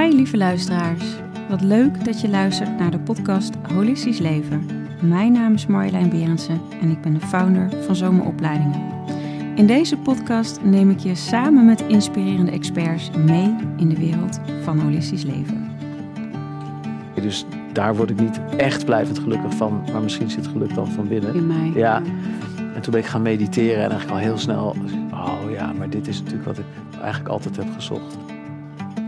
Hi lieve luisteraars. Wat leuk dat je luistert naar de podcast Holistisch Leven. Mijn naam is Marjolein Berendsen en ik ben de founder van Zomeropleidingen. In deze podcast neem ik je samen met inspirerende experts mee in de wereld van holistisch leven. Dus daar word ik niet echt blijvend gelukkig van, maar misschien zit geluk dan van binnen. In mij. Ja. En toen ben ik gaan mediteren en eigenlijk al heel snel, oh ja, maar dit is natuurlijk wat ik eigenlijk altijd heb gezocht.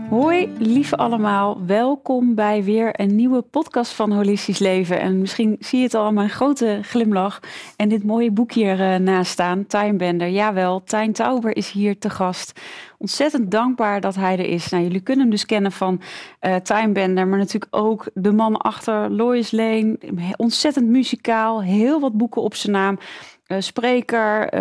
Hoi, lieve allemaal. Welkom bij weer een nieuwe podcast van Holistisch Leven. En misschien zie je het al mijn grote glimlach en dit mooie boekje ernaast staan, Timebender. Jawel, Tijn Tauber is hier te gast. Ontzettend dankbaar dat hij er is. Nou, jullie kunnen hem dus kennen van uh, maar natuurlijk ook de man achter Lois Lane. Ontzettend muzikaal, heel wat boeken op zijn naam. Uh, spreker. Uh,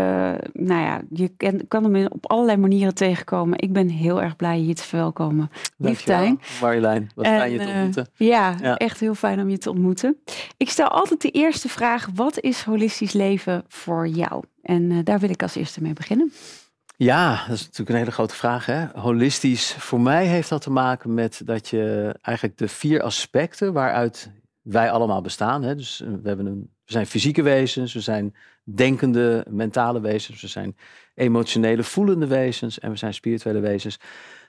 nou ja, je kan, kan hem op allerlei manieren tegenkomen. Ik ben heel erg blij hier te verwelkomen. Lief Tijn. Marjolein, wat fijn je te ontmoeten. Uh, ja, ja, echt heel fijn om je te ontmoeten. Ik stel altijd de eerste vraag. Wat is holistisch leven voor jou? En daar wil ik als eerste mee beginnen. Ja, dat is natuurlijk een hele grote vraag. Hè? Holistisch, voor mij heeft dat te maken met dat je eigenlijk de vier aspecten waaruit wij allemaal bestaan. Hè? Dus we hebben een we zijn fysieke wezens, we zijn denkende, mentale wezens, we zijn emotionele, voelende wezens en we zijn spirituele wezens.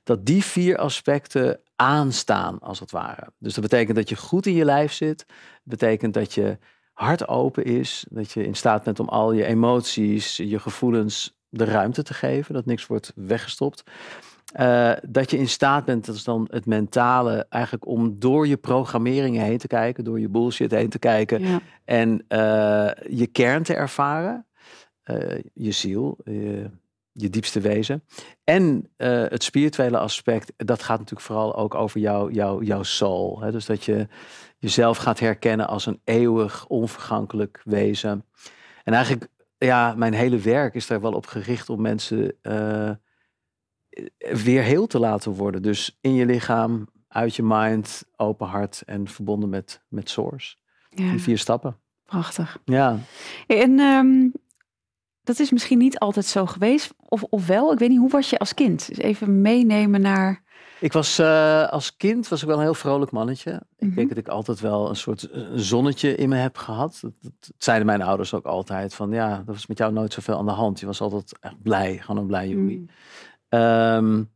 Dat die vier aspecten aanstaan, als het ware. Dus dat betekent dat je goed in je lijf zit. Betekent dat je hart open is. Dat je in staat bent om al je emoties, je gevoelens de ruimte te geven. Dat niks wordt weggestopt. Uh, dat je in staat bent, dat is dan het mentale, eigenlijk om door je programmeringen heen te kijken, door je bullshit heen te kijken ja. en uh, je kern te ervaren, uh, je ziel, je, je, diepste wezen. En het spirituele aspect, dat gaat natuurlijk vooral ook over jou, jou, jouw soul. Hè? Dus dat je jezelf gaat herkennen als een eeuwig, onvergankelijk wezen. En eigenlijk, ja, mijn hele werk is daar wel op gericht om mensen weer heel te laten worden. Dus in je lichaam, uit je mind, open hart en verbonden met, met Source. Ja. Die vier stappen. Prachtig. Ja. En um, dat is misschien niet altijd zo geweest. Of, of wel, ik weet niet, hoe was je als kind? Dus even meenemen naar... Ik was uh, als kind was ik wel een heel vrolijk mannetje. Mm -hmm. Ik denk dat ik altijd wel een soort zonnetje in me heb gehad. Dat, dat, zeiden mijn ouders ook altijd. Van ja, dat was met jou nooit zoveel aan de hand. Je was altijd echt blij, gewoon een blij jongen. Mm. Um,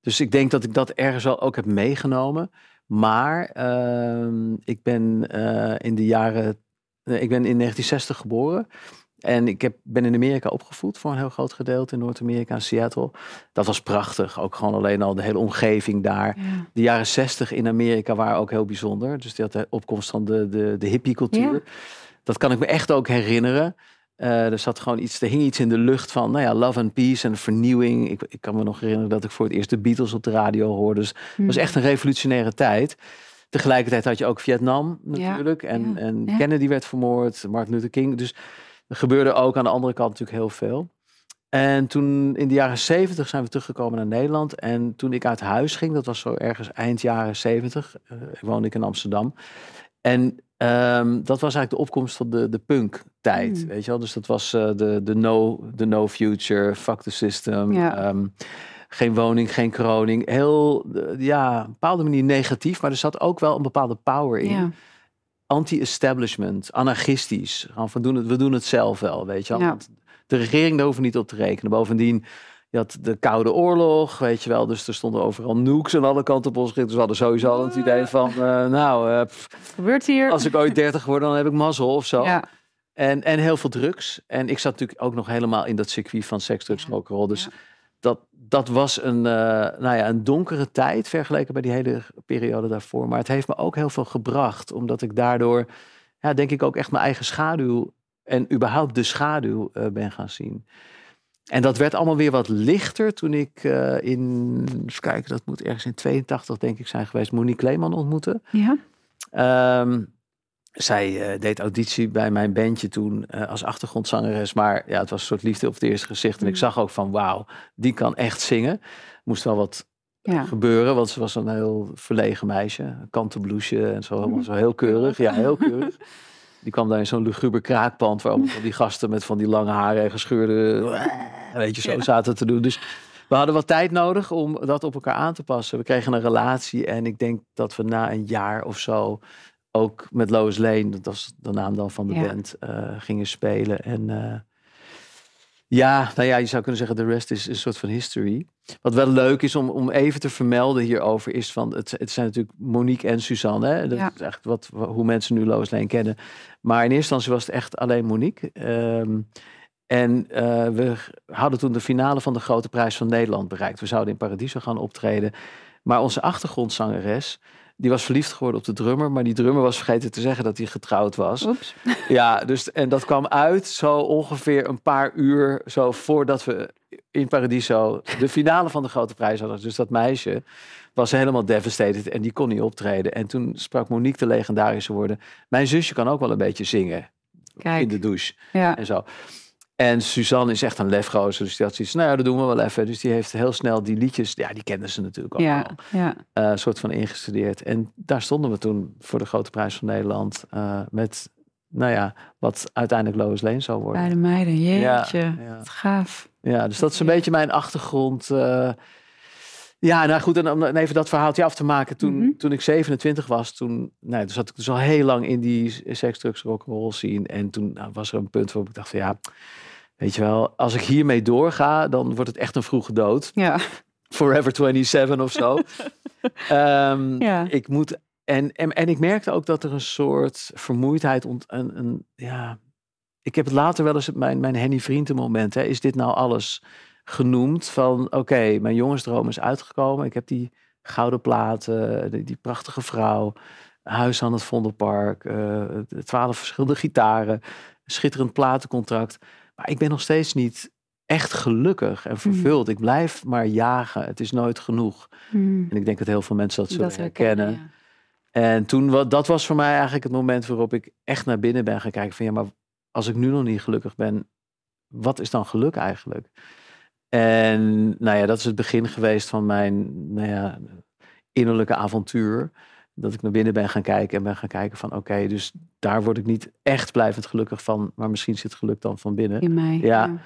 dus ik denk dat ik dat ergens wel ook heb meegenomen. Maar um, ik ben uh, in de jaren. Uh, ik ben in 1960 geboren. En ik heb, ben in Amerika opgevoed voor een heel groot gedeelte in Noord-Amerika, in Seattle. Dat was prachtig. Ook gewoon alleen al de hele omgeving daar. Ja. De jaren 60 in Amerika waren ook heel bijzonder. Dus die had de opkomst van de, de, de hippie-cultuur. Ja. Dat kan ik me echt ook herinneren. Uh, er zat gewoon iets, er hing iets in de lucht van, nou ja, love and peace en vernieuwing. Ik, ik kan me nog herinneren dat ik voor het eerst de Beatles op de radio hoorde. Dus het was echt een revolutionaire tijd. Tegelijkertijd had je ook Vietnam natuurlijk. Ja, en, ja, en ja. Kennedy werd vermoord, Martin Luther King. Dus er gebeurde ook aan de andere kant natuurlijk heel veel. En toen in de jaren zeventig zijn we teruggekomen naar Nederland. En toen ik uit huis ging, dat was zo ergens eind jaren zeventig. Uh, woonde ik in Amsterdam. En Um, dat was eigenlijk de opkomst van de, de punk-tijd. Mm. Weet je wel? Dus dat was uh, de, de, no, de no future, fuck the system. Ja. Um, geen woning, geen kroning. Heel, ja, op een bepaalde manier negatief, maar er zat ook wel een bepaalde power in. Ja. Anti-establishment, anarchistisch. Van doen het, we doen het zelf wel, weet je wel. Ja. De regering daar hoeven niet op te rekenen. Bovendien, je had de Koude Oorlog, weet je wel. Dus er stonden overal nukes aan alle kanten op ons gericht. Dus we hadden sowieso al het idee van, uh, nou, uh, pff, gebeurt hier? Als ik ooit 30 word, dan heb ik mazzel of zo. Ja. En, en heel veel drugs. En ik zat natuurlijk ook nog helemaal in dat circuit van seks, drugs, ja. rock'n'roll. Dus ja. dat, dat was een, uh, nou ja, een donkere tijd vergeleken bij die hele periode daarvoor. Maar het heeft me ook heel veel gebracht. Omdat ik daardoor, ja, denk ik ook echt mijn eigen schaduw en überhaupt de schaduw ben gaan zien. En dat werd allemaal weer wat lichter toen ik uh, in, even kijken, dat moet ergens in 82 denk ik zijn geweest, Monique Kleeman ontmoette. Ja. Um, zij uh, deed auditie bij mijn bandje toen uh, als achtergrondzangeres, maar ja, het was een soort liefde op het eerste gezicht. En ik zag ook van, wauw, die kan echt zingen. Moest wel wat ja. gebeuren, want ze was een heel verlegen meisje, een kanten blouseje en zo, helemaal zo heel keurig. Ja, heel keurig. Die kwam daar in zo'n luguber kraakpand waar allemaal die gasten met van die lange haren en gescheurde, weet je, zo zaten te doen. Dus we hadden wat tijd nodig om dat op elkaar aan te passen. We kregen een relatie en ik denk dat we na een jaar of zo ook met Lois Lane, dat was de naam dan van de Ja. band, eh, gingen spelen. En eh, ja, nou ja, je zou kunnen zeggen, de rest is een soort van history. Wat wel leuk is om, om even te vermelden hierover, is van het, het zijn natuurlijk Monique en Suzanne. Hè? Dat Ja. is echt wat, hoe mensen nu Lois Lane kennen. Maar in eerste instantie was het echt alleen Monique. Ehm, en eh, we hadden toen de finale van de Grote Prijs van Nederland bereikt. We zouden in Paradiso gaan optreden. Maar onze achtergrondzangeres, die was verliefd geworden op de drummer. Maar die drummer was vergeten te zeggen dat hij getrouwd was. Oeps. Ja, dus, en dat kwam uit zo ongeveer een paar uur zo voordat we in Paradiso de finale van de Grote Prijs hadden. Dus dat meisje was helemaal devastated en die kon niet optreden. En toen sprak Monique de legendarische woorden. Mijn zusje kan ook wel een beetje zingen in de douche ja. en zo. En Suzanne is echt een lefgozer, dus die had zoiets, nou ja, dat doen we wel even. Dus die heeft heel snel die liedjes, ja, die kenden ze natuurlijk ook Ja, al, ja. eh, soort van ingestudeerd. En daar stonden we toen voor de Grote Prijs van Nederland eh, met, nou ja, wat uiteindelijk Lois Lane zou worden. Bij de meiden, jeetje. ja. Gaaf. Ja, dus dat is een beetje mijn achtergrond. eh. Ja, nou goed, en om even dat verhaaltje af te maken. Toen, Mhm. toen ik 27 was, toen, nou, toen zat ik dus al heel lang in die seks, drugs, rock'n'roll scene. En toen nou, was er een punt waarop ik dacht van ja, weet je wel, als ik hiermee doorga, dan wordt het echt een vroege dood. Ja, Forever 27 of zo. Ehm, Ja. Ik moet, en, en, en ik merkte ook dat er een soort vermoeidheid, ont, een, een, ja, ik heb het later wel eens mijn, mijn Henny Vrienden moment. Hè, is dit nou alles genoemd? Van oké, mijn jongensdroom is uitgekomen. Ik heb die gouden platen, die, die prachtige vrouw, huis aan het Vondelpark, eh, twaalf verschillende gitaren, schitterend platencontract. Maar ik ben nog steeds niet echt gelukkig en vervuld. Ik blijf maar jagen. Het is nooit genoeg. Hmm. En ik denk dat heel veel mensen dat zullen dat herkennen. herkennen. En toen, wa- dat was voor mij eigenlijk het moment waarop ik echt naar binnen ben gaan kijken. Van ja, maar als ik nu nog niet gelukkig ben, wat is dan geluk eigenlijk? En nou ja, dat is het begin geweest van mijn nou ja, innerlijke avontuur. Dat ik naar binnen ben gaan kijken en ben gaan kijken van oké, dus daar word ik niet echt blijvend gelukkig van. Maar misschien zit geluk dan van binnen. In mij. Ja.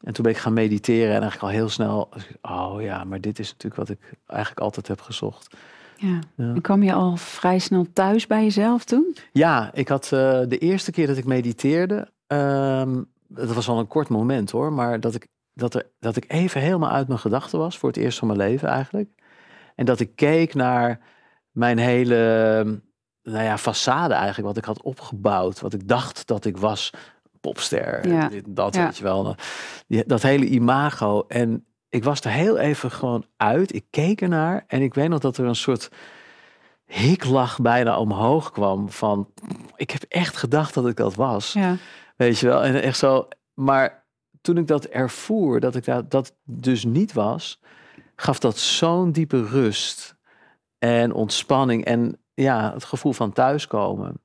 En toen ben ik gaan mediteren en eigenlijk al heel snel, oh ja, maar dit is natuurlijk wat ik eigenlijk altijd heb gezocht. ja. Ja. En kwam je al vrij snel thuis bij jezelf toen? Ja, ik had eh, de eerste keer dat ik mediteerde, ehm, dat was al een kort moment hoor, maar dat ik, dat, er, dat ik even helemaal uit mijn gedachten was, voor het eerst van mijn leven eigenlijk. En dat ik keek naar mijn hele, nou ja, façade eigenlijk, wat ik had opgebouwd, wat ik dacht dat ik was, popster, Ja, dit, en dat, ja. weet je wel. Dat hele imago. En ik was er heel even gewoon uit, ik keek ernaar en ik weet nog dat er een soort hiklach bijna omhoog kwam van ik heb echt gedacht dat ik dat was. Ja. Weet je wel? En echt zo. Maar toen ik dat ervoer, dat ik dat, dat dus niet was, gaf dat zo'n diepe rust en ontspanning en ja, het gevoel van thuiskomen.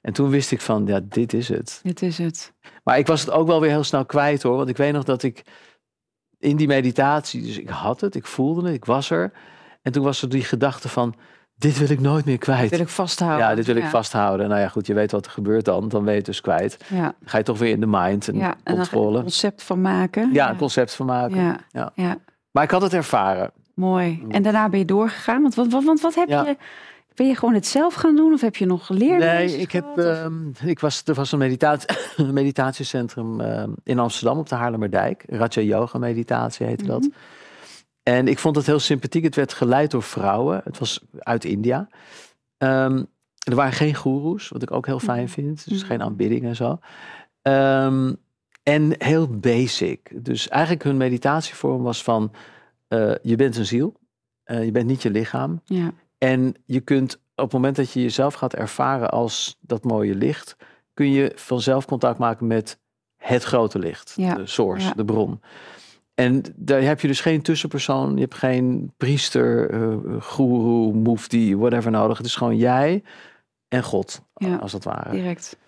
En toen wist ik van, ja, dit is het. Dit is het. Maar ik was het ook wel weer heel snel kwijt hoor. Want ik weet nog dat ik in die meditatie, dus ik had het, ik voelde het, ik was er. En toen was er die gedachte van, dit wil ik nooit meer kwijt. Wil ik vasthouden. Ja, dit wil ik vasthouden. Nou ja, goed, je weet wat er gebeurt dan. Dan ben je het dus kwijt. Ja. Ga je toch weer in de mind en ja. En controle. een concept van maken. Ja, een concept van maken. Ja. Ja. Maar ik had het ervaren. Mooi. En daarna ben je doorgegaan. Want wat, wat, want wat heb je... Ben je gewoon het zelf gaan doen? Of heb je nog geleerd? Nee, ik heb, ehm, ik was, er was een meditatie, meditatiecentrum ehm, in Amsterdam op de Haarlemmerdijk. Raja Yoga Meditatie heette dat. En ik vond het heel sympathiek. Het werd geleid door vrouwen. Het was uit India. Ehm, er waren geen goeroes, wat ik ook heel fijn Mhm. vind. Dus Mhm. geen aanbidding en zo. Ehm, en heel basic. Dus eigenlijk hun meditatievorm was van... eh, je bent een ziel. Eh, je bent niet je lichaam. Ja. En je kunt op het moment dat je jezelf gaat ervaren als dat mooie licht, kun je vanzelf contact maken met het grote licht, Ja, de source, ja. de bron. En daar heb je dus geen tussenpersoon, je hebt geen priester, eh guru, mufti, whatever nodig. Het is gewoon jij en God, Ja, als het ware. Direct.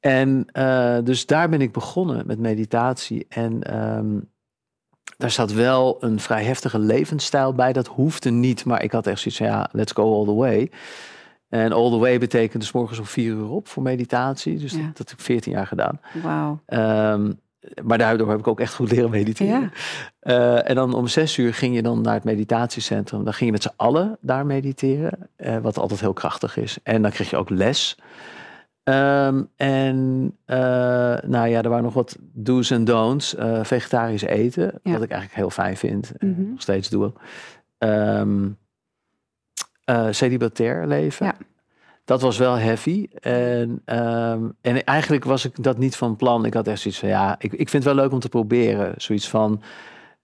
En eh, dus daar ben ik begonnen met meditatie. En ehm, daar zat wel een vrij heftige levensstijl bij. Dat hoefde niet, maar ik had echt zoiets van ja, let's go all the way. En all the way betekent dus morgens om vier uur op voor meditatie. Dus Ja. dat, dat heb ik 14 jaar gedaan. Wauw. Ehm, maar daardoor heb ik ook echt goed leren mediteren. Ja. Eh, en dan om zes uur ging je dan naar het meditatiecentrum. Dan ging je met z'n allen daar mediteren, eh, wat altijd heel krachtig is. En dan kreeg je ook les. Ehm, en eh, nou ja, er waren nog wat do's en don'ts. Vegetarisch eten, Ja. wat ik eigenlijk heel fijn vind. en Mhm. Nog steeds doe. Eh, celibatair leven. Ja. Dat was wel heavy. En, ehm, en eigenlijk was ik dat niet van plan. Ik had echt zoiets van, ja, ik, ik vind het wel leuk om te proberen. Zoiets van,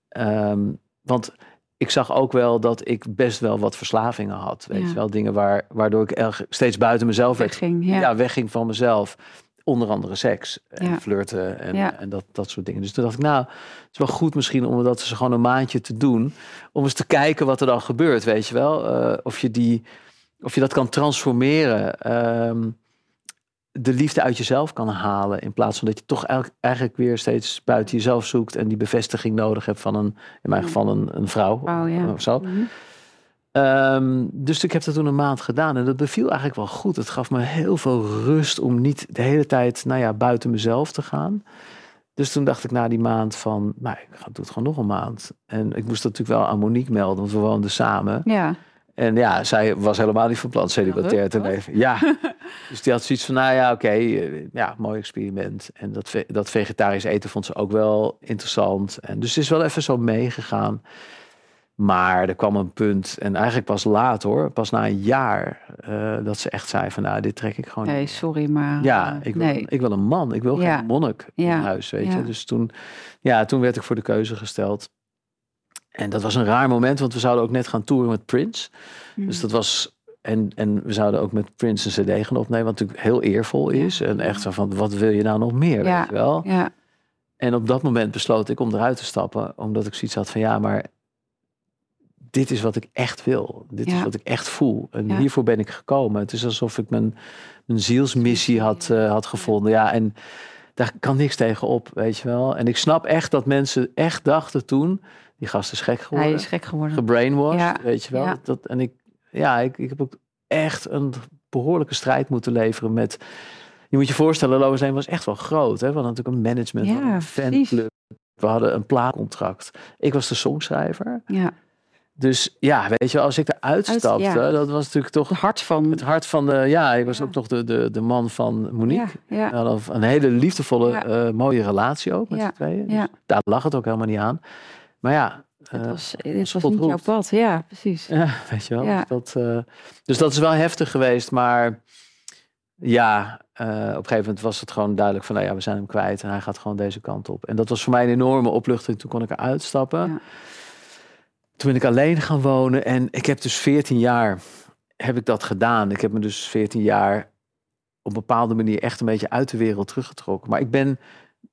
ehm, want ik zag ook wel dat ik best wel wat verslavingen had. Weet Ja. je wel, dingen waar, waardoor ik erg, steeds buiten mezelf werd Wegging, ja. ja. wegging van mezelf. Onder andere seks en Ja. flirten en, Ja. en dat, dat soort dingen. Dus toen dacht ik, nou, het is wel goed misschien om dat eens gewoon een maandje te doen. Om eens te kijken wat er dan gebeurt, weet je wel. Eh, of, je die, of je dat kan transformeren. ehm, de liefde uit jezelf kan halen. In plaats van dat je toch eigenlijk, weer steeds buiten jezelf zoekt. En die bevestiging nodig hebt van een, in mijn geval een, een vrouw. Wauw, ja. Of zo. Mhm. Ehm, dus ik heb dat toen een maand gedaan en dat beviel eigenlijk wel goed. Het gaf me heel veel rust om niet de hele tijd nou ja, buiten mezelf te gaan. Dus toen dacht ik na die maand van, nou, ik ga, doe het gewoon nog een maand. En ik moest dat natuurlijk wel aan Monique melden, want we woonden samen. Ja, En ja, zij was helemaal niet van plan celibatair te wat? leven. Ja, dus die had zoiets van, nou ja, oké, eh, ja, mooi experiment. En dat, dat vegetarisch eten vond ze ook wel interessant. En dus ze is wel even zo meegegaan. Maar er kwam een punt, en eigenlijk pas laat hoor, pas na een jaar, eh, dat ze echt zei van, nou, dit trek ik gewoon nee, sorry, maar... Ja, eh, ik wil, nee. ik wil een man. Ik wil Ja. geen monnik Ja. in huis, weet Ja. je. Dus toen, ja, toen werd ik voor de keuze gesteld. En dat was een raar moment, want we zouden ook net gaan toeren met Prince. Mhm. Dus dat was. En, en we zouden ook met Prince een CD gaan opnemen, wat natuurlijk heel eervol is. En echt zo van: wat wil je nou nog meer? Ja. Weet je wel? Ja, En op dat moment besloot ik om eruit te stappen, omdat ik zoiets had van: ja, maar dit is wat ik echt wil. Dit Ja. is wat ik echt voel. En Ja. hiervoor ben ik gekomen. Het is alsof ik mijn, mijn zielsmissie had, eh, had gevonden. Ja, en daar kan niks tegen op, weet je wel. En ik snap echt dat mensen echt dachten toen: die gast is gek geworden hij is gek geworden. gebrainwashed, Ja, weet je wel. ja. Dat, en ik, ja, ik, ik heb ook echt een behoorlijke strijd moeten leveren met... Je moet je voorstellen, Lois was echt wel groot. Hè? We hadden natuurlijk een management, Ja, een fanclub. We hadden een plaatcontract. Ik was de songschrijver. Ja, Dus ja, weet je wel, als ik eruit Uit- stapte, ja. dat was natuurlijk toch het hart van... het hart van de... Ja, ik was Ja. ook nog de, de, de man van Monique. Ja, ja. Een hele liefdevolle, eh, mooie relatie ook met Ja, z'n tweeën. ja. Dus daar lag het ook helemaal niet aan. Maar ja... Het eh, was, dit was niet jouw pad. Ja, precies. Ja, weet je wel. Ja. Dus, dat, eh, dus dat is wel heftig geweest. Maar ja, eh, op een gegeven moment was het gewoon duidelijk van... Nou ja, we zijn hem kwijt en hij gaat gewoon deze kant op. En dat was voor mij een enorme opluchting. Toen kon ik eruit stappen. Ja. Toen ben ik alleen gaan wonen. En ik heb dus 14 jaar heb ik dat gedaan. Ik heb me dus 14 jaar op een bepaalde manier echt een beetje uit de wereld teruggetrokken. Maar ik ben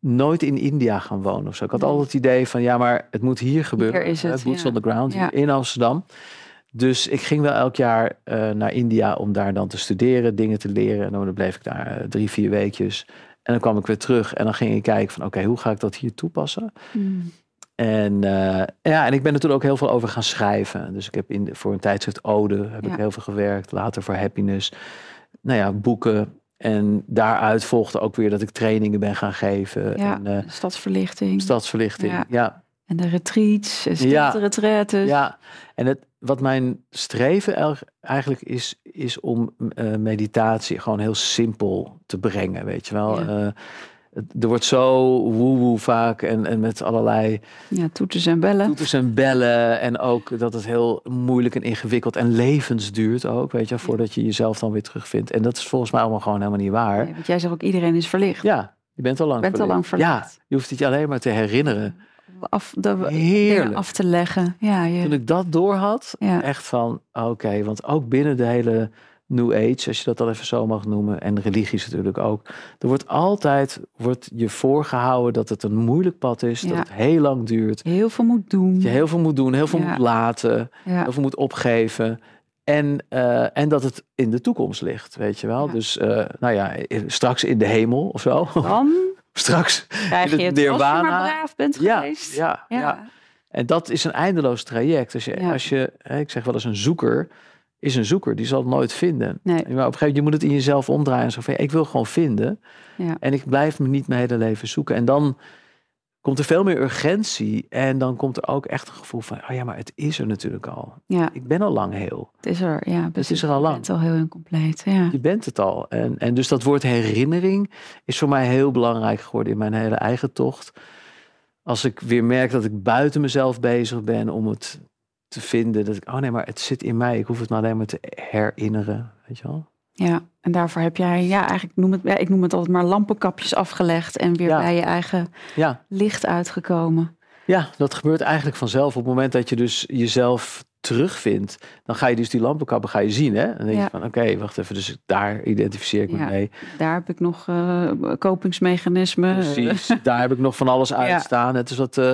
nooit in India gaan wonen of zo. Ik had altijd het idee van ja, maar het moet hier gebeuren. Hier is het, Boots ja. on the ground Ja. in Amsterdam. Dus ik ging wel elk jaar eh, naar India om daar dan te studeren, dingen te leren. En dan bleef ik daar eh, drie, vier weekjes. En dan kwam ik weer terug en dan ging ik kijken van oké, hoe ga ik dat hier toepassen? Hmm. En, eh, ja, en ik ben er toen ook heel veel over gaan schrijven. Dus ik heb in, voor een tijdschrift Ode heb Ja. ik heel veel gewerkt. Later voor Happiness. Nou ja, boeken. En daaruit volgde ook weer dat ik trainingen ben gaan geven. Ja, En, eh, stadsverlichting. stadsverlichting. Ja. Ja. en de retreats, en Ja. stilte-retretes. ja. En het, wat mijn streven eigenlijk is, is om eh, meditatie gewoon heel simpel te brengen. Weet je wel. Ja. Eh, er wordt zo woe-woe vaak en, en met allerlei Ja, toeters en bellen. toeters en bellen. En ook dat het heel moeilijk en ingewikkeld en levens duurt ook. Weet je, voordat je jezelf dan weer terugvindt. En dat is volgens mij allemaal gewoon helemaal niet waar. Nee, want jij zegt ook iedereen is verlicht. Ja, je bent al lang bent al lang Ja, verlicht. je hoeft het je alleen maar te herinneren. Af, de, af te leggen. Ja, je, Toen ik dat door had, Ja. echt van oké, want ook binnen de hele New Age, als je dat al even zo mag noemen, en religies natuurlijk ook. Er wordt altijd wordt je voorgehouden dat het een moeilijk pad is, Ja. dat het heel lang duurt. heel veel moet doen. Je heel veel moet doen, heel veel Ja. moet laten. ja. heel veel moet opgeven. En, eh, en dat het in de toekomst ligt, weet je wel. Dus, eh, nou ja, straks in de hemel of zo. Dan straks. krijg In je het je maar braaf bent Ja, geweest. ja, ja, ja. En dat is een eindeloos traject. Als je, Ja. als je ik zeg wel eens, een zoeker is een zoeker. Die zal het nooit vinden. Nee. Maar op een gegeven moment, je moet het in jezelf omdraaien. Zo van, ik wil gewoon vinden. Ja. En ik blijf me niet mijn hele leven zoeken. En dan, komt er veel meer urgentie. En dan komt er ook echt een gevoel van, oh ja, maar het is er natuurlijk al. Ja, Ik ben al lang heel. het is er. Ja, Het is er al Je lang. bent al heel incompleet. Ja. Je bent het al. En, en dus dat woord herinnering is voor mij heel belangrijk geworden in mijn hele eigen tocht. Als ik weer merk dat ik buiten mezelf bezig ben om het te vinden. Dat ik, oh nee, maar het zit in mij. Ik hoef het maar alleen maar te herinneren. Weet je wel? ja, en daarvoor heb jij, ja, eigenlijk noem het, ja, ik noem het altijd maar lampenkapjes afgelegd en weer Ja. bij je eigen Ja, licht uitgekomen. ja, dat gebeurt eigenlijk vanzelf. Op het moment dat je dus jezelf terugvindt, dan ga je dus die lampenkappen ga je zien. Hè? En dan denk je Ja. van, oké, wacht even. Dus daar identificeer ik me Ja. mee. Daar heb ik nog eh, kopingsmechanismen. Precies, daar heb ik nog van alles uitstaan. Het is wat eh,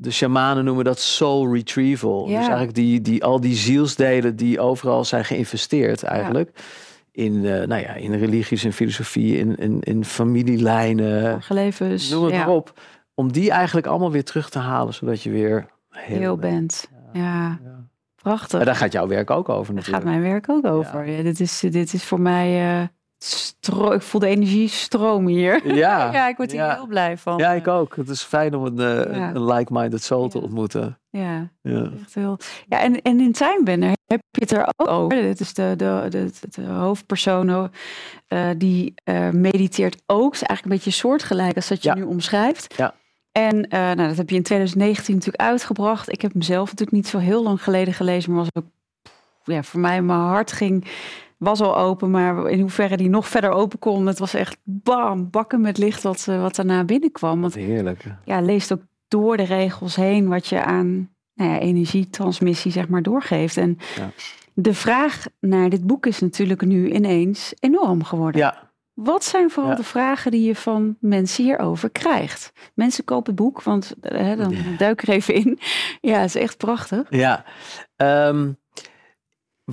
de shamanen noemen dat soul retrieval. Ja. Dus eigenlijk die, die, al die zielsdelen die overal zijn geïnvesteerd eigenlijk. In, eh, nou ja, in religies, in filosofie, in, in, in familielijnen, Vorige levens. noem het ja, maar op. Om die eigenlijk allemaal weer terug te halen, zodat je weer heel, heel bent. Ja, Ja. prachtig. Maar daar gaat jouw werk ook over Daar natuurlijk. gaat mijn werk ook over. Ja. dit, is, dit is voor mij... eh, stro ik voel de energie stromen hier. Ja, Ja, ik word hier ja. heel blij van. Ja, ik ook. Het is fijn om een, eh, Ja. een like-minded soul te ontmoeten. Ja, Ja. echt heel. Ja, en, en in Timebender heb je het er ook over. Dit is de, de, de, de hoofdpersoon eh, die eh, mediteert ook. is eigenlijk een beetje soortgelijk als dat je nu omschrijft. Ja. En eh, nou, dat heb je in 2019 natuurlijk uitgebracht. Ik heb hem zelf natuurlijk niet zo heel lang geleden gelezen, maar was ook ja, voor mij mijn hart ging was al open, maar in hoeverre die nog verder open kon, het was echt bam, bakken met licht wat, eh, wat daarna binnenkwam. Want heerlijk. ja, leest ook door de regels heen wat je aan nou ja, energietransmissie zeg maar doorgeeft. En Ja. de vraag naar dit boek is natuurlijk nu ineens enorm geworden. Ja, Wat zijn vooral Ja. de vragen die je van mensen hierover krijgt? Mensen kopen het boek, want eh, hè, dan duik ik er even in. Ja, het is echt prachtig. Ja, ehm,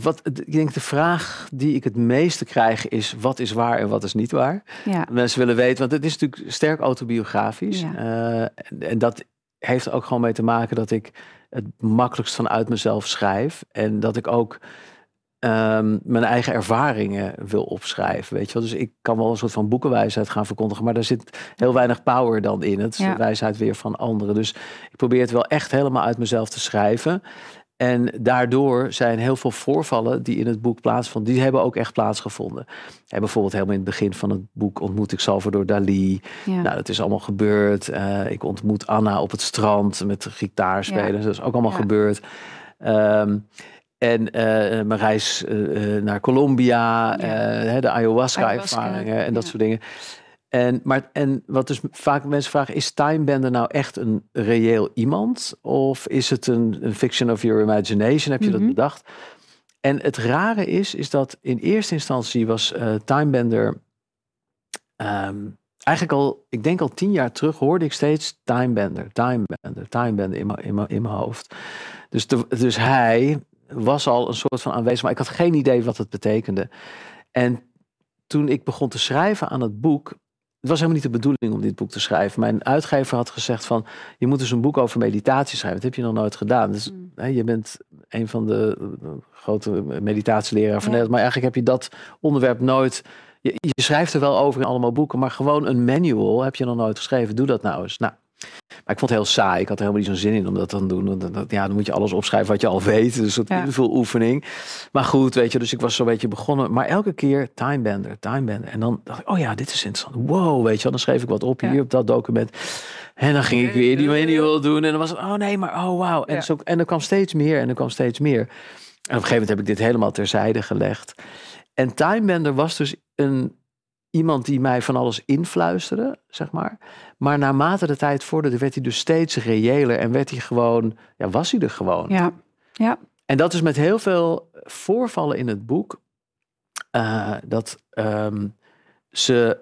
wat, ik denk de vraag die ik het meeste krijg is: wat is waar en wat is niet waar? Ja, Mensen willen weten, want het is natuurlijk sterk autobiografisch. Ja. Eh, en, en dat heeft er ook gewoon mee te maken dat ik het makkelijkst vanuit mezelf schrijf. En dat ik ook ehm, mijn eigen ervaringen wil opschrijven. Weet je wel? Dus ik kan wel een soort van boekenwijsheid gaan verkondigen, maar daar zit heel weinig power dan in. Het is Ja. de wijsheid weer van anderen. Dus ik probeer het wel echt helemaal uit mezelf te schrijven. En daardoor zijn heel veel voorvallen die in het boek plaatsvonden, die hebben ook echt plaatsgevonden. En bijvoorbeeld helemaal in het begin van het boek ontmoet ik Salvador Dali. ja. Nou, dat is allemaal gebeurd. Eh, ik ontmoet Anna op het strand met de gitaar spelen. Ja. Dat is ook allemaal Ja. gebeurd. Ehm, en eh, mijn reis eh, naar Colombia, de ayahuasca-ervaringen Ayahuasca, en dat soort dingen. En, maar, en wat dus vaak mensen vragen, is Timebender nou echt een reëel iemand? Of is het een, een fiction of your imagination? Heb je Mhm. dat bedacht? En het rare is, is dat in eerste instantie was eh Timebender... ehm, eigenlijk al, ik denk al tien jaar terug, hoorde ik steeds Timebender, Timebender, Timebender in mijn, in mijn, in mijn hoofd. Dus, de, dus hij was al een soort van aanwezig, maar ik had geen idee wat het betekende. En toen ik begon te schrijven aan het boek, het was helemaal niet de bedoeling om dit boek te schrijven. Mijn uitgever had gezegd van, je moet dus een boek over meditatie schrijven. Dat heb je nog nooit gedaan. Dus Mm. hè, je bent een van de eh, grote meditatieleraren van Ja. Nederland. Maar eigenlijk heb je dat onderwerp nooit... Je, je schrijft er wel over in allemaal boeken, maar gewoon een manual heb je nog nooit geschreven. Doe dat nou eens. Nou, maar ik vond het heel saai. Ik had er helemaal niet zo'n zin in om dat te gaan doen. Want dat- dat- ja, dan moet je alles opschrijven wat je al weet. Dus soort Ja. veel oefening. Maar goed, weet je, dus ik was zo'n beetje begonnen. Maar elke keer timebender, timebender. En dan dacht ik, oh ja, dit is interessant. Wow, weet je wel. Dan schreef ik wat op hier op dat document. En dan ging ik weer die manual doen. En dan was het, oh nee, maar oh wauw. En, Ja. zo, en er kwam steeds meer en er kwam steeds meer. En op een gegeven moment heb ik dit helemaal terzijde gelegd. En timebender was dus een, iemand die mij van alles influisterde, zeg maar. Maar naarmate de tijd vorderde, werd hij dus steeds reëler. En werd hij gewoon, ja, was hij er gewoon. Ja, ja, En dat is met heel veel voorvallen in het boek. eh, dat ehm, ze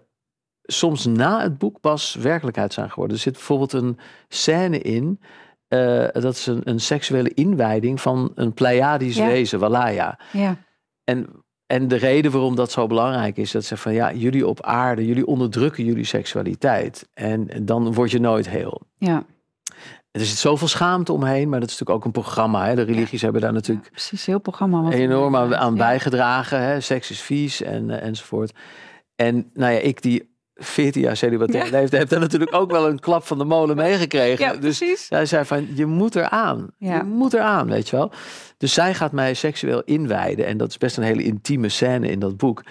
soms na het boek pas werkelijkheid zijn geworden. Er zit bijvoorbeeld een scène in. eh, dat is een, een seksuele inwijding van een Pleiadisch Ja. wezen, Walaya. ja, En, en de reden waarom dat zo belangrijk is, dat ze van ja, jullie op aarde, jullie onderdrukken jullie seksualiteit. En dan word je nooit heel. ja. Er zit zoveel schaamte omheen, maar dat is natuurlijk ook een programma. Hè? De religies hebben daar natuurlijk Ja, precies, heel programma. enorm aan, aan bijgedragen. Hè? Seks is vies en, eh, enzovoort. En nou ja, ik die 14 jaar celibatair ja. leeft, heeft hij natuurlijk ook wel een klap van de molen meegekregen. Ja, dus precies. hij zei van, je moet eraan. Ja. Je moet eraan, weet je wel. Dus zij gaat mij seksueel inwijden. En dat is best een hele intieme scène in dat boek.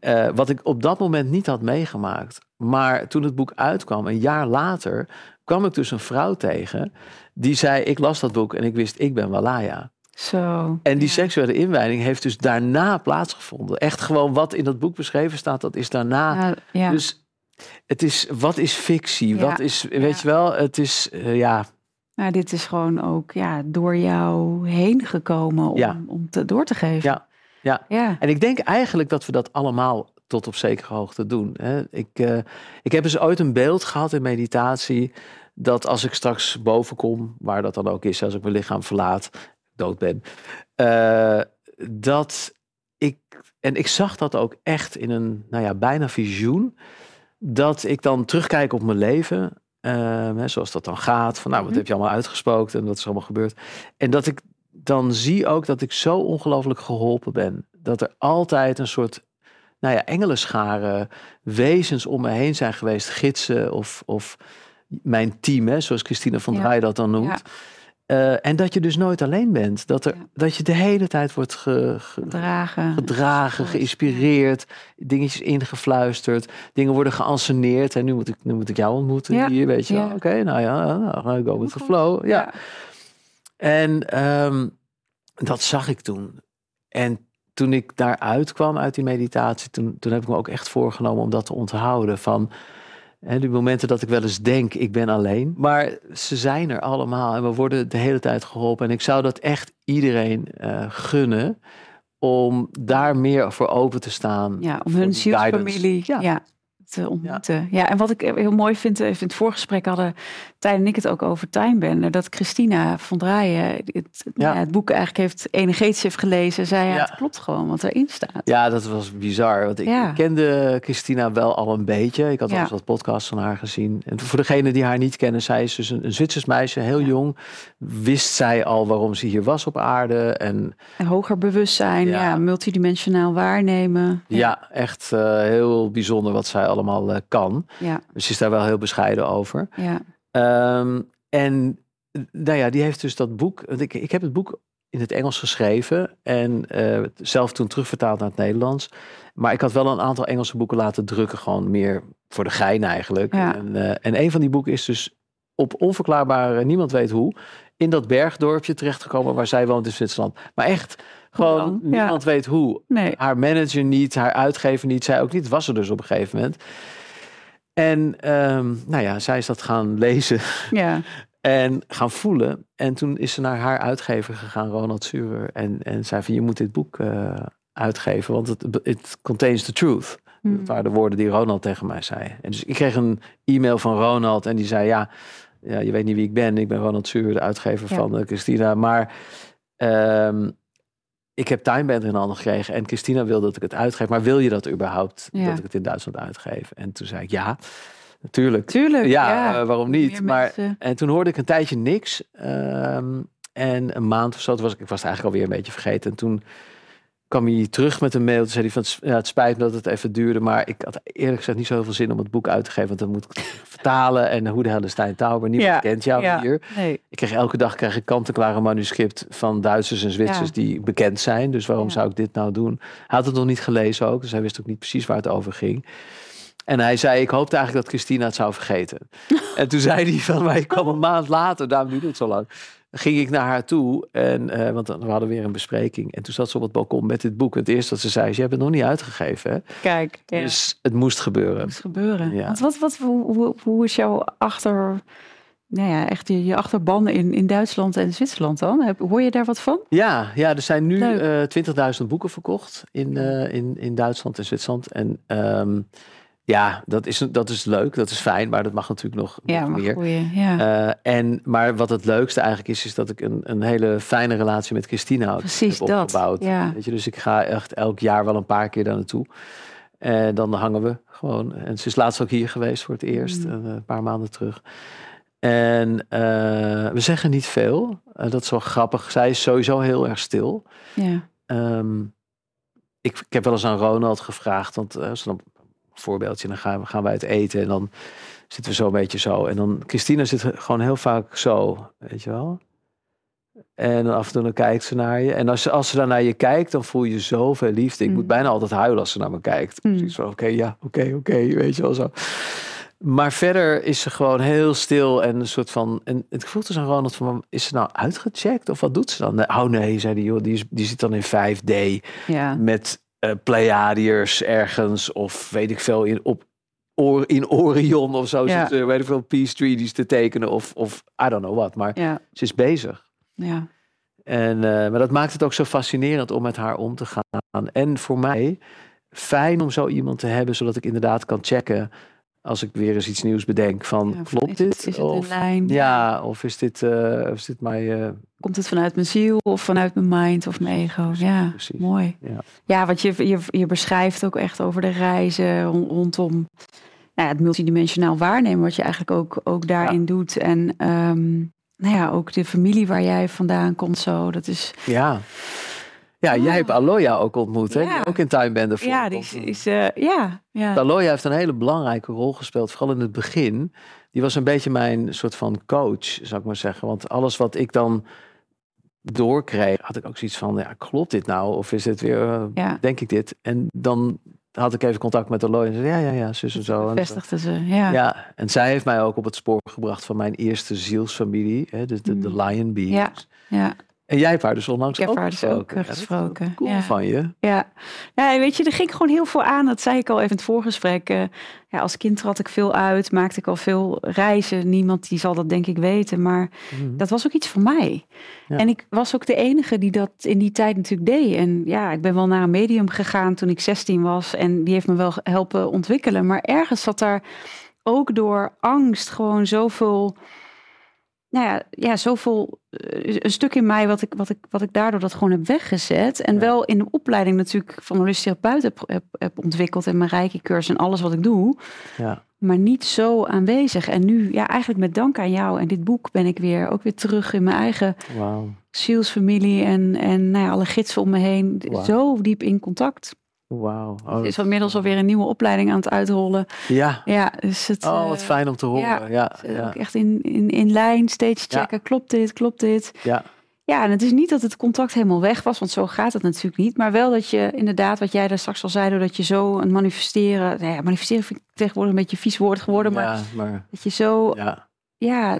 Ja. Uh, wat ik op dat moment niet had meegemaakt. Maar toen het boek uitkwam, een jaar later, kwam ik dus een vrouw tegen. Die zei, ik las dat boek en ik wist, ik ben Walaya. Zo. En die seksuele inwijding heeft dus daarna plaatsgevonden. Echt gewoon wat in dat boek beschreven staat, dat is daarna. Ja, dus het is, wat is fictie? Wat is, weet je wel, het is, uh, ja. Nou, dit is gewoon ook ja, door jou heen gekomen om, om te, door te geven. Ja. Ja. ja, en ik denk eigenlijk dat we dat allemaal tot op zekere hoogte doen. Hè. Ik, uh, ik heb eens ooit een beeld gehad in meditatie dat als ik straks boven kom, waar dat dan ook is, als ik mijn lichaam verlaat, dood ben, uh, dat ik, en ik zag dat ook echt in een, nou ja, bijna visioen, dat ik dan terugkijk op mijn leven, uh, hè, zoals dat dan gaat, van nou, wat mhm. heb je allemaal uitgesproken en wat is allemaal gebeurd. En dat ik dan zie ook dat ik zo ongelooflijk geholpen ben. Dat er altijd een soort nou ja, engelenscharen, wezens om me heen zijn geweest, gidsen of, of mijn team, hè, zoals Christina van Draai dat dan noemt. Uh, en dat je dus nooit alleen bent. Dat, er, dat je de hele tijd wordt gedragen, gedragen geïnspireerd, dingetjes ingefluisterd, dingen worden geanceneerd. En nu moet ik, nu moet ik jou ontmoeten hier, weet je Oké, nou ja, nou, go with the flow. Ja. En um, dat zag ik toen. En toen ik daaruit kwam uit die meditatie, toen, toen heb ik me ook echt voorgenomen om dat te onthouden. Van hè, die momenten dat ik wel eens denk, ik ben alleen. Maar ze zijn er allemaal en we worden de hele tijd geholpen. En ik zou dat echt iedereen uh, gunnen om daar meer voor open te staan. Ja, om hun zielsfamilie. Ja. ja te ontmoeten. Ja. en wat ik heel mooi vind, even in het voorgesprek hadden Tijn en ik het ook over Time dat Christina van Draaien het, ja. het boek eigenlijk heeft energetisch heeft gelezen, zei ja, het klopt gewoon wat erin staat. Ja, dat was bizar, want ik, kende Christina wel al een beetje. Ik had al eens wat podcasts van haar gezien. En voor degene die haar niet kennen, zij is dus een, een Zwitsers meisje, heel jong. Wist zij al waarom ze hier was op aarde en, en hoger bewustzijn, ja. multidimensionaal waarnemen. Ja, echt uh, heel bijzonder wat zij allemaal uh, kan. Ja. Dus is daar wel heel bescheiden over. Ja. Um, en nou ja, die heeft dus dat boek. Ik, ik heb het boek in het Engels geschreven en uh, zelf toen terugvertaald naar het Nederlands. Maar ik had wel een aantal Engelse boeken laten drukken, gewoon meer voor de gein eigenlijk. En, uh, en een van die boeken is dus op onverklaarbare, niemand weet hoe, in dat bergdorpje terechtgekomen waar zij woont in Zwitserland. Maar echt, gewoon niemand weet hoe. Nee. Haar manager niet, haar uitgever niet, zij ook niet. Was er dus op een gegeven moment. En um, nou ja, zij is dat gaan lezen. Ja. En gaan voelen. En toen is ze naar haar uitgever gegaan, Ronald Surer. En, en zei van, je moet dit boek uh, uitgeven, want het it contains the truth. Mm. Dat waren de woorden die Ronald tegen mij zei. En dus ik kreeg een e-mail van Ronald en die zei, ja, ja je weet niet wie ik ben. Ik ben Ronald Surer, de uitgever van uh, Christina. Maar um, ik heb Timeband in handen gekregen en Christina wil dat ik het uitgeef. Maar wil je dat überhaupt, dat ik het in Duitsland uitgeef? En toen zei ik ja, natuurlijk. Tuurlijk, ja. Eh, waarom niet? Maar, en toen hoorde ik een tijdje niks. Ehm, en een maand of zo, was ik, ik was het eigenlijk alweer een beetje vergeten. En toen kwam hij terug met een mail. Toen zei hij van, ja, het spijt me dat het even duurde. Maar ik had eerlijk gezegd niet zo heel veel zin om het boek uit te geven. Want dan moet ik vertalen. En hoe de hel is Stijn Tauber? Niemand ja, kent jou ja, hier. Nee. Ik kreeg elke dag krijg ik kant-en-klare manuscript van Duitsers en Zwitsers die bekend zijn. Dus waarom zou ik dit nou doen? Hij had het nog niet gelezen ook. Dus hij wist ook niet precies waar het over ging. En hij zei, ik hoopte eigenlijk dat Christina het zou vergeten. en toen zei hij van, maar ik kwam een maand later, daarom duurde het zo lang ging ik naar haar toe. En, uh, want we hadden weer een bespreking. En toen zat ze op het balkon met dit boek. Het eerste dat ze zei is, je hebt het nog niet uitgegeven. Hè? Kijk. Ja. Dus het moest gebeuren. Het moest gebeuren. Ja. Want wat, wat, hoe, hoe is jouw achter... Nou ja, echt je, je achterban in, in Duitsland en Zwitserland dan? Hoor je daar wat van? Ja, ja er zijn nu uh, eh, 20.000 boeken verkocht in, uh, in, in Duitsland en Zwitserland. En um, ja, dat is, dat is leuk, dat is fijn, maar dat mag natuurlijk nog, ja, nog meer. ja. Uh, en, maar wat het leukste eigenlijk is, is dat ik een, een hele fijne relatie met Christina Precies heb opgebouwd. Dat, ja. Weet je, dus ik ga echt elk jaar wel een paar keer daar naartoe. En dan hangen we gewoon. En ze is laatst ook hier geweest voor het eerst, mm. een paar maanden terug. En uh, we zeggen niet veel. Dat is wel grappig. Zij is sowieso heel erg stil. Ja. Um, ik, ik heb wel eens aan Ronald gevraagd, want uh, ze dan voorbeeldje. Dan gaan we, gaan we uit eten en dan zitten we zo een beetje zo. En dan, Christina zit gewoon heel vaak zo, weet je wel. En af en toe dan kijkt ze naar je. En als ze, als ze dan naar je kijkt, dan voel je zoveel liefde. Ik moet Mm. bijna altijd huilen als ze naar me kijkt. Mm. Precies van, oké, ja, oké, oké, weet je wel zo. Maar verder is ze gewoon heel stil en een soort van... En het voelt dus aan Ronald van, is ze nou uitgecheckt? Of wat doet ze dan? Oh nee, zei die joh, die, is, die zit dan in 5D Ja. met Pleiadiërs ergens. Of weet ik veel, in, op, Or- in Orion of zo. Ja. Zit weet ik veel, Peace Treaties te tekenen. Of, of I don't know what. Maar Ja. ze is bezig. Ja. En, eh, maar dat maakt het ook zo fascinerend om met haar om te gaan. En voor mij fijn om zo iemand te hebben, zodat ik inderdaad kan checken als ik weer eens iets nieuws bedenk van Ja, klopt is dit? Het, is het of, lijn? ja, of is dit, of is dit mijn... eh, Komt het vanuit mijn ziel of vanuit mijn mind of mijn ego? Ja, precies. mooi. Ja. Ja, want je, je, je beschrijft ook echt over de reizen ron- rondom nou ja, het multidimensionaal waarnemen, wat je eigenlijk ook, ook daarin doet. En ehm, nou ja, ook de familie waar jij vandaan komt zo. Dat is, ja. Ja, jij hebt Aloya ook ontmoet, hè? Die Ook in Time Bender ja, die is, is eh, ja, ja. Aloya heeft een hele belangrijke rol gespeeld, vooral in het begin. Die was een beetje mijn soort van coach, zou ik maar zeggen. Want alles wat ik dan doorkreeg, had ik ook zoiets van, ja, klopt dit nou? Of is dit weer, eh, Ja. denk ik dit? En dan had ik even contact met Aloya en zei, ja, ja, ja, zus en zo. En, Vestigde ze, ja. ja, en zij heeft mij ook op het spoor gebracht van mijn eerste zielsfamilie, hè, de, de Mm. Lion Beings. Ja, ja. En jij hebt haar dus onlangs Ik heb ook haar dus ook, gesproken. eh, Ja, Cool van je. Ja. ja, weet je, er ging gewoon heel veel aan. Dat zei ik al even in het voorgesprek. Eh, ja, als kind trad ik veel uit, maakte ik al veel reizen. Niemand die zal dat denk ik weten, maar Mhm. dat was ook iets voor mij. Ja. En ik was ook de enige die dat in die tijd natuurlijk deed. En ja, ik ben wel naar een medium gegaan toen ik 16 was. En die heeft me wel helpen ontwikkelen. Maar ergens zat daar ook door angst gewoon zoveel... Nou ja, ja zoveel... eh, een stuk in mij wat ik, wat, ik, wat ik daardoor dat gewoon heb weggezet. En Ja. wel in de opleiding natuurlijk van holistisch therapeut heb, heb, heb ontwikkeld. En mijn rijke cursus en alles wat ik doe Ja. maar niet zo aanwezig. En nu, ja, eigenlijk met dank aan jou en dit boek ben ik weer ook weer terug in mijn eigen Wauw. zielsfamilie en, en nou ja, alle gidsen om me heen. Zo diep in contact. Wauw. Oh, Er is inmiddels alweer een nieuwe opleiding aan het uitrollen. ja. Ja, dus het Oh, wat eh, fijn om te horen. Ja, ja, eh, ja. ook echt in, in, in lijn steeds Ja. checken. Klopt dit? Klopt dit? ja. Ja, en het is niet dat het contact helemaal weg was, want zo gaat het natuurlijk niet. Maar wel dat je inderdaad, wat jij daar straks al zei, doordat je zo een manifesteren. Nou ja, manifesteren vind ik tegenwoordig een beetje een vies woord geworden. Maar maar dat je zo ja, ja,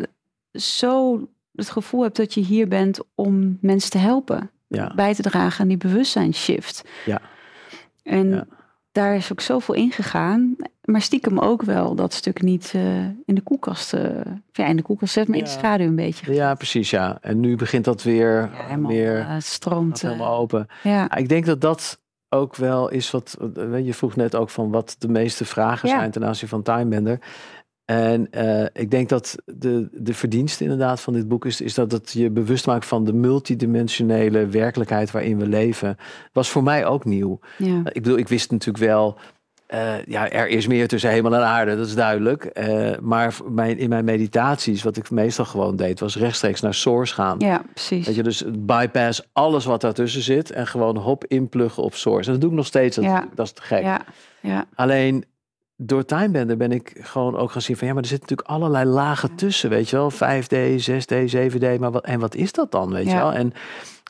zo het gevoel hebt dat je hier bent om mensen te helpen. ja, Bij te dragen aan die bewustzijnsshift. Ja. En Ja. daar is ook zoveel in gegaan. Maar stiekem ook wel dat stuk niet eh, in de koelkast. eh, ja, in de koelkast zet, maar in de schaduw een beetje. ja, precies. Ja. En nu begint dat weer Ja, helemaal meer eh, het stroomt. gaat helemaal eh, open. ja. Ja, Ik denk dat dat ook wel is wat. eh, Je vroeg net ook van wat de meeste vragen zijn ten aanzien van Timebender. En eh, ik denk dat de, de verdienste inderdaad van dit boek is, is dat het je bewust maakt van de multidimensionele werkelijkheid waarin we leven. Was voor mij ook nieuw. ja. Ik bedoel, ik wist natuurlijk wel. eh, ja, er is meer tussen hemel en aarde, dat is duidelijk. Eh, maar mijn, in mijn meditaties, wat ik meestal gewoon deed, was rechtstreeks naar source gaan. ja, precies. Weet je, dus bypass alles wat daartussen zit en gewoon hop inpluggen op source. En dat doe ik nog steeds, dat, Ja. dat is te gek. Ja, ja, Alleen door Timebender ben ik gewoon ook gaan zien van ja, maar er zitten natuurlijk allerlei lagen Ja. tussen, weet je wel. 5D, 6D, 7D, maar wat, en wat is dat dan, weet je wel? En,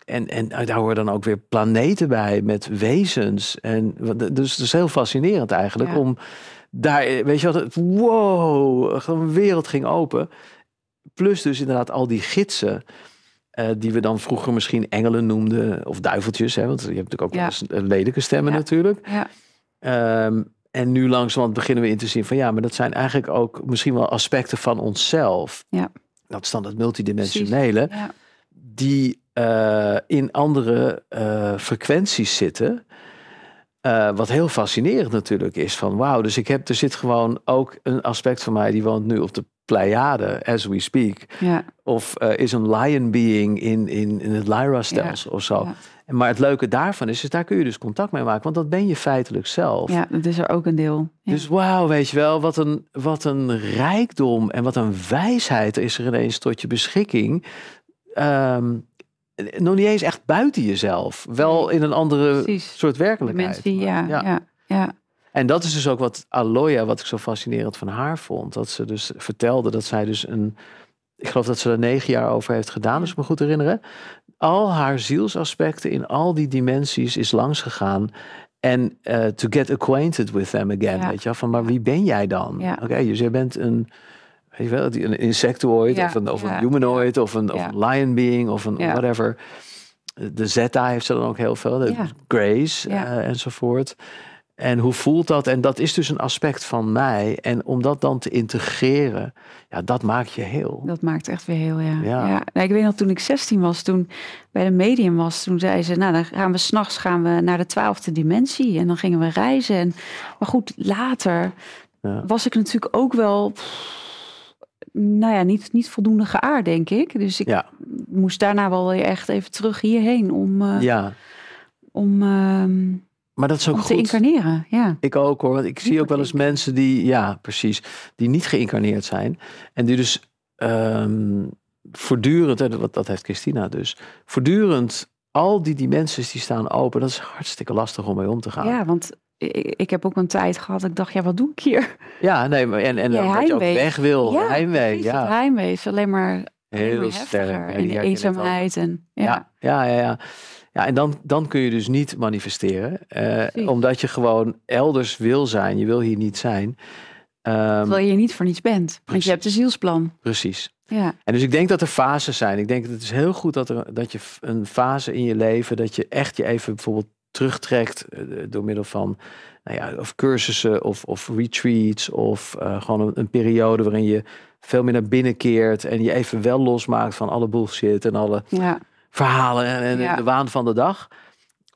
en, en daar horen dan ook weer planeten bij met wezens. En dus het is heel fascinerend eigenlijk Ja. om daar, eh, weet je wat, het- wow, een wereld ging open. Plus dus inderdaad al die gidsen. eh, die we dan vroeger misschien engelen noemden. Of duiveltjes. Hè, want je hebt natuurlijk ook Ja. eh, lelijke stemmen natuurlijk. ja, Ehm, en nu langzamerhand beginnen we in te zien van ja, maar dat zijn eigenlijk ook misschien wel aspecten van onszelf. Ja. Dat is dan het multidimensionele, ja, die eh, in andere eh, frequenties zitten. Eh, wat heel fascinerend natuurlijk is van wauw, dus ik heb, er zit gewoon ook een aspect van mij die woont nu op de Pleiade, as we speak. ja, Of is een lion being in, in, in het Lyra-stelsel of zo. Maar het leuke daarvan is, is, daar kun je dus contact mee maken, want dat ben je feitelijk zelf. ja, dat is er ook een deel. Ja. Dus wauw, weet je wel, wat een, wat een rijkdom en wat een wijsheid is er ineens tot je beschikking. Ehm, nog niet eens echt buiten jezelf, wel in een andere precies. soort werkelijkheid. Ja, Maar ja, ja. En dat is dus ook wat Aloya, wat ik zo fascinerend van haar vond. Dat ze dus vertelde dat zij dus een, ik geloof dat ze er negen jaar over heeft gedaan, als ik me goed herinneren. Al haar zielsaspecten in al die dimensies is langs gegaan. En uh, to get acquainted with them again, Ja. weet je. Van, maar wie ben jij dan? Ja. Oké, dus jij bent een, weet je wel, die- een insectoid Ja, of een, of ja, een humanoid of een, of een lion being of een whatever. De Zeta heeft ze dan ook heel veel. De. Grace eh, enzovoort. En hoe voelt dat? En dat is dus een aspect van mij. En om dat dan te integreren, ja, dat maakt je heel. Dat maakt echt weer heel, ja. Ja. ja. Nou, ik weet nog, toen ik 16 was, toen bij de medium was, toen zei ze, nou, dan gaan we s'nachts gaan we naar de twaalfde dimensie en dan gingen we reizen. En, maar goed, later Ja. was ik natuurlijk ook wel, nou ja, niet, niet voldoende geaard, denk ik. Dus ik Ja, moest daarna wel weer echt even terug hierheen om, eh, ja. om, ehm, Maar dat is ook om te goed. incarneren. Ja. Ik ook hoor. Want ik zie ook wel eens mensen die, ja, precies, die niet geïncarneerd zijn. En die dus ehm, voortdurend, en dat, dat heeft Christina dus, voortdurend al die dimensies die staan open. Dat is hartstikke lastig om mee om te gaan. ja, want ik, ik heb ook een tijd gehad, dat ik dacht, ja, wat doe ik hier? Ja, nee, maar en, en Ja, dat je ook weg wil. Ja, heimwee, ja. heimwee is alleen maar, Heel sterk. en de eenzaamheid. En, ja. Ja, ja, ja, ja. En dan, dan kun je dus niet manifesteren. eh, omdat je gewoon elders wil zijn. Je wil hier niet zijn. Ehm, Terwijl je hier niet voor niets bent. Want je hebt een zielsplan. precies. Ja, En dus ik denk dat er fases zijn. Ik denk dat het is heel goed dat, er, dat je een fase in je leven, dat je echt je even bijvoorbeeld terugtrekt eh, door middel van nou ja, of cursussen of, of retreats of eh, gewoon een, een periode waarin je veel meer naar binnen keert en je even wel losmaakt van alle bullshit en alle ja, verhalen en, Ja. de waan van de dag.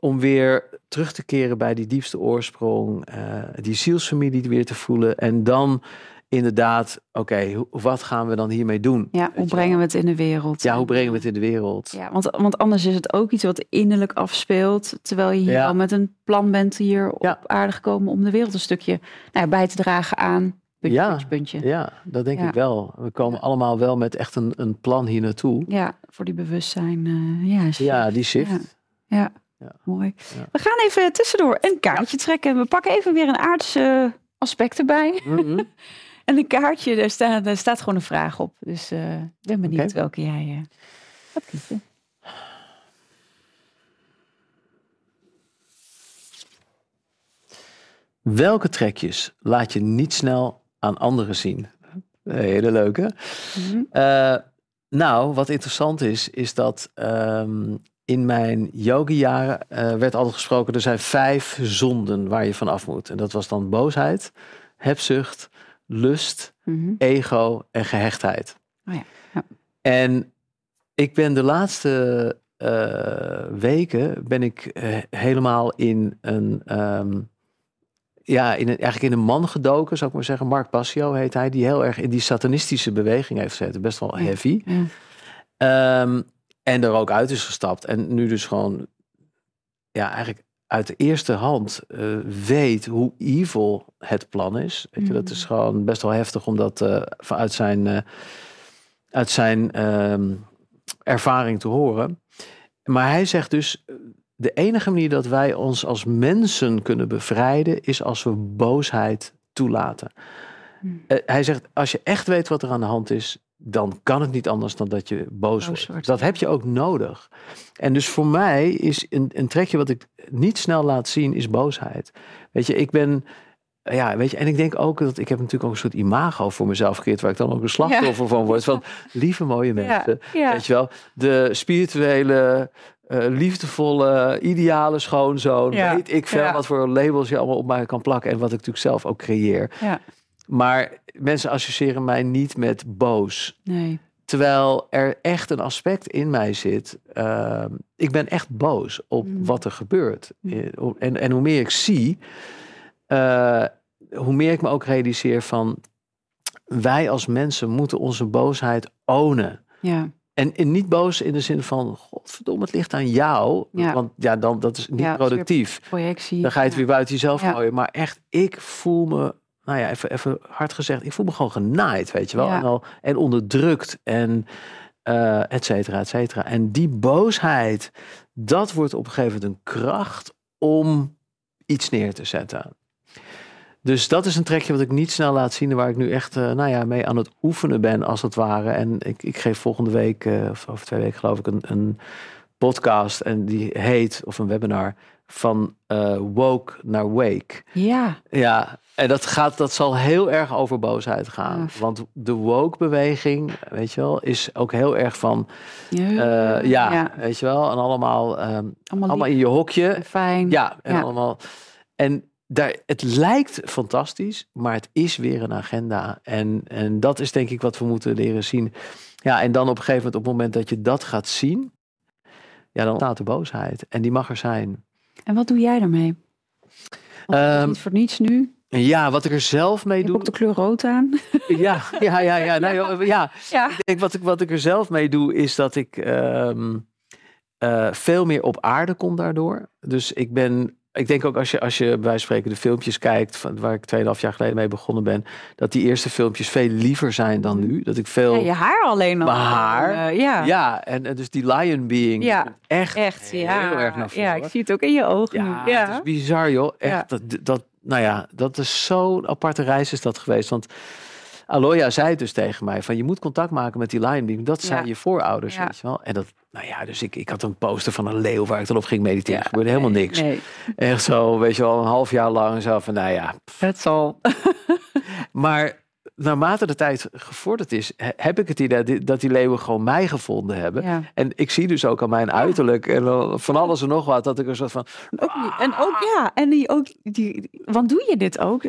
Om weer terug te keren bij die diepste oorsprong, eh, die zielsfamilie weer te voelen. En dan inderdaad, oké, wat gaan we dan hiermee doen? ja. Hoe brengen we het in de wereld? Ja, hoe brengen we het in de wereld? Ja, want, want anders is het ook iets wat innerlijk afspeelt. Terwijl je hier Ja. al met een plan bent hier op Ja. aarde gekomen om de wereld een stukje nou, bij te dragen aan. Puntje, Ja. puntje, puntje. Ja, dat denk Ja. ik wel. We komen Ja. allemaal wel met echt een, een plan hier naartoe. Ja, voor die bewustzijn. eh, ja. Ja, die shift. Ja. Mooi. We gaan even tussendoor een kaartje trekken. We pakken even weer een aardse aspect erbij. Mhm. En een kaartje, daar staat, daar staat gewoon een vraag op. Dus eh, ik ben benieuwd welke jij gaat kiezen. Welke trekjes laat je niet snel aan anderen zien? Hele leuke. Mhm. Eh, nou, wat interessant is, is dat ehm, in mijn yogi-jaren eh, werd altijd gesproken: er zijn vijf zonden waar je van af moet. En dat was dan boosheid, hebzucht, lust, Mhm. ego en gehechtheid. Oh ja, ja. En ik ben de laatste eh, weken ben ik helemaal in een ehm, ja, in een, eigenlijk in een man gedoken, zou ik maar zeggen. Mark Passio heet hij, die heel erg in die satanistische beweging heeft gezeten. Best wel heavy. Ja. Ehm, en er ook uit is gestapt. En nu dus gewoon, ja, eigenlijk uit de eerste hand eh, weet hoe evil het plan is. Weet je, dat is gewoon best wel heftig om dat eh, vanuit zijn, eh, uit zijn ehm, ervaring te horen. Maar hij zegt dus, de enige manier dat wij ons als mensen kunnen bevrijden is als we boosheid toelaten. Mhm. Eh, hij zegt, als je echt weet wat er aan de hand is, dan kan het niet anders dan dat je boos, Boos wordt. Dat heb je ook nodig. En dus voor mij is een, een trekje wat ik niet snel laat zien, is boosheid. Weet je, ik ben, ja, weet je, en ik denk ook dat ik heb natuurlijk ook een soort imago voor mezelf gecreëerd, waar ik dan ook een slachtoffer van word. Van lieve mooie mensen. Ja. Weet je wel, de spirituele, eh, liefdevolle, ideale schoonzoon. Ja, Weet ik veel wat voor labels je allemaal op mij kan plakken. En wat ik natuurlijk zelf ook creëer. ja. Maar mensen associëren mij niet met boos. Nee. Terwijl er echt een aspect in mij zit. ehm, ik ben echt boos op Mm. wat er gebeurt. Mm. Eh, En, en hoe meer ik zie, eh, hoe meer ik me ook realiseer van... wij als mensen moeten onze boosheid ownen. Ja. En, en niet boos in de zin van, godverdomme, het ligt aan jou. Ja. Want ja, dan, dat is niet Ja, productief. Projectie. Dan ga je het ja. weer buiten jezelf gooien. Maar echt, ik voel me, nou ja, even, even hard gezegd, ik voel me gewoon genaaid, weet je wel. En, al, en onderdrukt en eh et cetera, et cetera. En die boosheid, dat wordt op een gegeven moment een kracht om iets neer te zetten. Dus dat is een trekje wat ik niet snel laat zien. en Waar ik nu echt uh, nou ja, mee aan het oefenen ben, als het ware. En ik, ik geef volgende week, uh, of over twee weken geloof ik, een, een podcast. En die heet, of een webinar, van uh, woke naar wake. Ja. Ja, en dat, gaat, dat zal heel erg over boosheid gaan. Want de woke-beweging, weet je wel, is ook heel erg van... Uh, ja, ja, weet je wel, en allemaal, um, allemaal, allemaal, in je hokje. Fijn. Ja, en ja. allemaal... En daar, het lijkt fantastisch, maar het is weer een agenda. En, en dat is denk ik wat we moeten leren zien. Ja, en dan op een gegeven moment, op het moment dat je dat gaat zien, ja, dan staat de boosheid. En die mag er zijn. En wat doe jij daarmee? Um, niet voor niets nu. Ja, wat ik er zelf mee doe. ook de kleur rood aan. Ja, ja, ja, ja. Nou, ja. ja. Ik denk, wat, ik, wat ik er zelf mee doe, is dat ik um, uh, veel meer op aarde kom daardoor. Dus ik ben ik denk ook als je, als je bij spreken de filmpjes kijkt, van, waar ik 2,5 jaar geleden mee begonnen ben, dat die eerste filmpjes veel liever zijn dan nu. Dat ik veel. Ja, je haar alleen al. Mijn haar. Uh, ja. Ja, en, en, dus die lion being. Ja, echt. Echt, ja. Heel erg naar voren. Ja, ik zie het ook in je ogen. Ja, ja. het is bizar, joh. Echt, dat, dat, nou ja, dat is zo'n aparte reis is dat geweest. Want Aloya zei dus tegen mij van je moet contact maken met die lion being. Dat zijn je voorouders, weet je wel. En dat, nou ja, dus ik, ik had een poster van een leeuw waar ik dan op ging mediteren. Er gebeurde helemaal niks. Nee. Echt zo, weet je wel, een half jaar lang zo van, nou ja. Het zal. maar naarmate de tijd gevorderd is, heb ik het idee dat die leeuwen gewoon mij gevonden hebben. En ik zie dus ook aan mijn uiterlijk en van alles en nog wat dat ik er zo van. en ook ja, en die ook die, want doe je dit ook?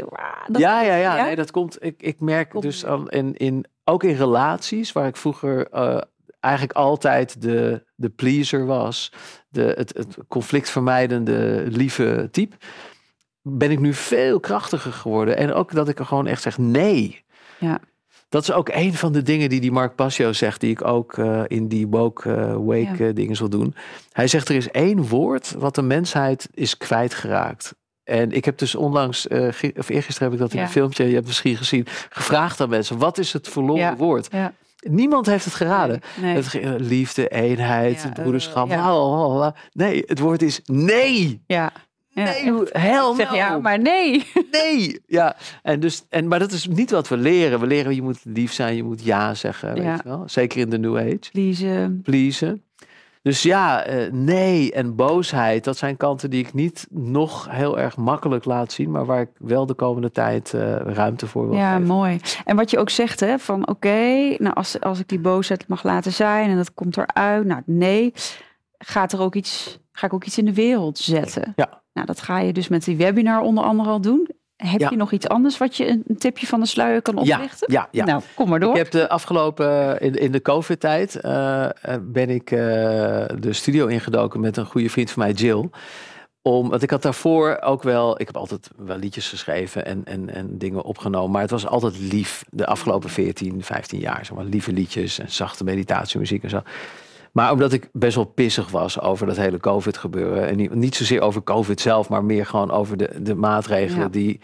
Dat, ja, ja, ja, Nee, dat komt. Ik, ik merk dus aan, in, in, ook in relaties waar ik vroeger uh, eigenlijk altijd de, de pleaser was, de, het, het conflictvermijdende, lieve type ben ik nu veel krachtiger geworden. En ook dat ik er gewoon echt zeg nee. Ja. Dat is ook een van de dingen die die Mark Passio zegt, die ik ook uh, in die woke uh, wake ja. dingen zal doen. Hij zegt er is één woord wat de mensheid is kwijtgeraakt. En ik heb dus onlangs, uh, of eergisteren heb ik dat in ja. een filmpje, je hebt misschien gezien, gevraagd aan mensen, wat is het verloren ja. woord? Niemand heeft het geraden. Nee, nee. Het, liefde, eenheid, broederschap. nee, het woord is nee. Ja. Nee, hel zeg, ja, maar nee. Nee, ja. En dus, en, maar dat is niet wat we leren. We leren, je moet lief zijn, je moet ja zeggen. Weet je wel? Zeker in de New Age. Pleasen. Pleasen. Dus ja, uh, nee en boosheid, dat zijn kanten die ik niet nog heel erg makkelijk laat zien, maar waar ik wel de komende tijd uh, ruimte voor wil ja, geven. mooi. En wat je ook zegt, hè, van oké, nou als, als ik die boosheid mag laten zijn en dat komt eruit, nou nee, gaat er ook iets, ga ik ook iets in de wereld zetten. Ja. Nou, dat ga je dus met die webinar onder andere al doen. Heb je nog iets anders wat je een, tipje van de sluier kan oplichten? Ja, ja, ja. Nou, kom maar door. Ik heb de afgelopen, in, in de COVID-tijd, uh, ben ik uh, de studio ingedoken met een goede vriend van mij, Jill. Om, want ik had daarvoor ook wel, ik heb altijd wel liedjes geschreven en, en, en dingen opgenomen. Maar het was altijd lief, de afgelopen 14, 15 jaar. Zeg maar, lieve liedjes en zachte meditatiemuziek en zo. Maar omdat ik best wel pissig was over dat hele COVID gebeuren. En niet, niet zozeer over COVID zelf, maar meer gewoon over de, de maatregelen Ja. die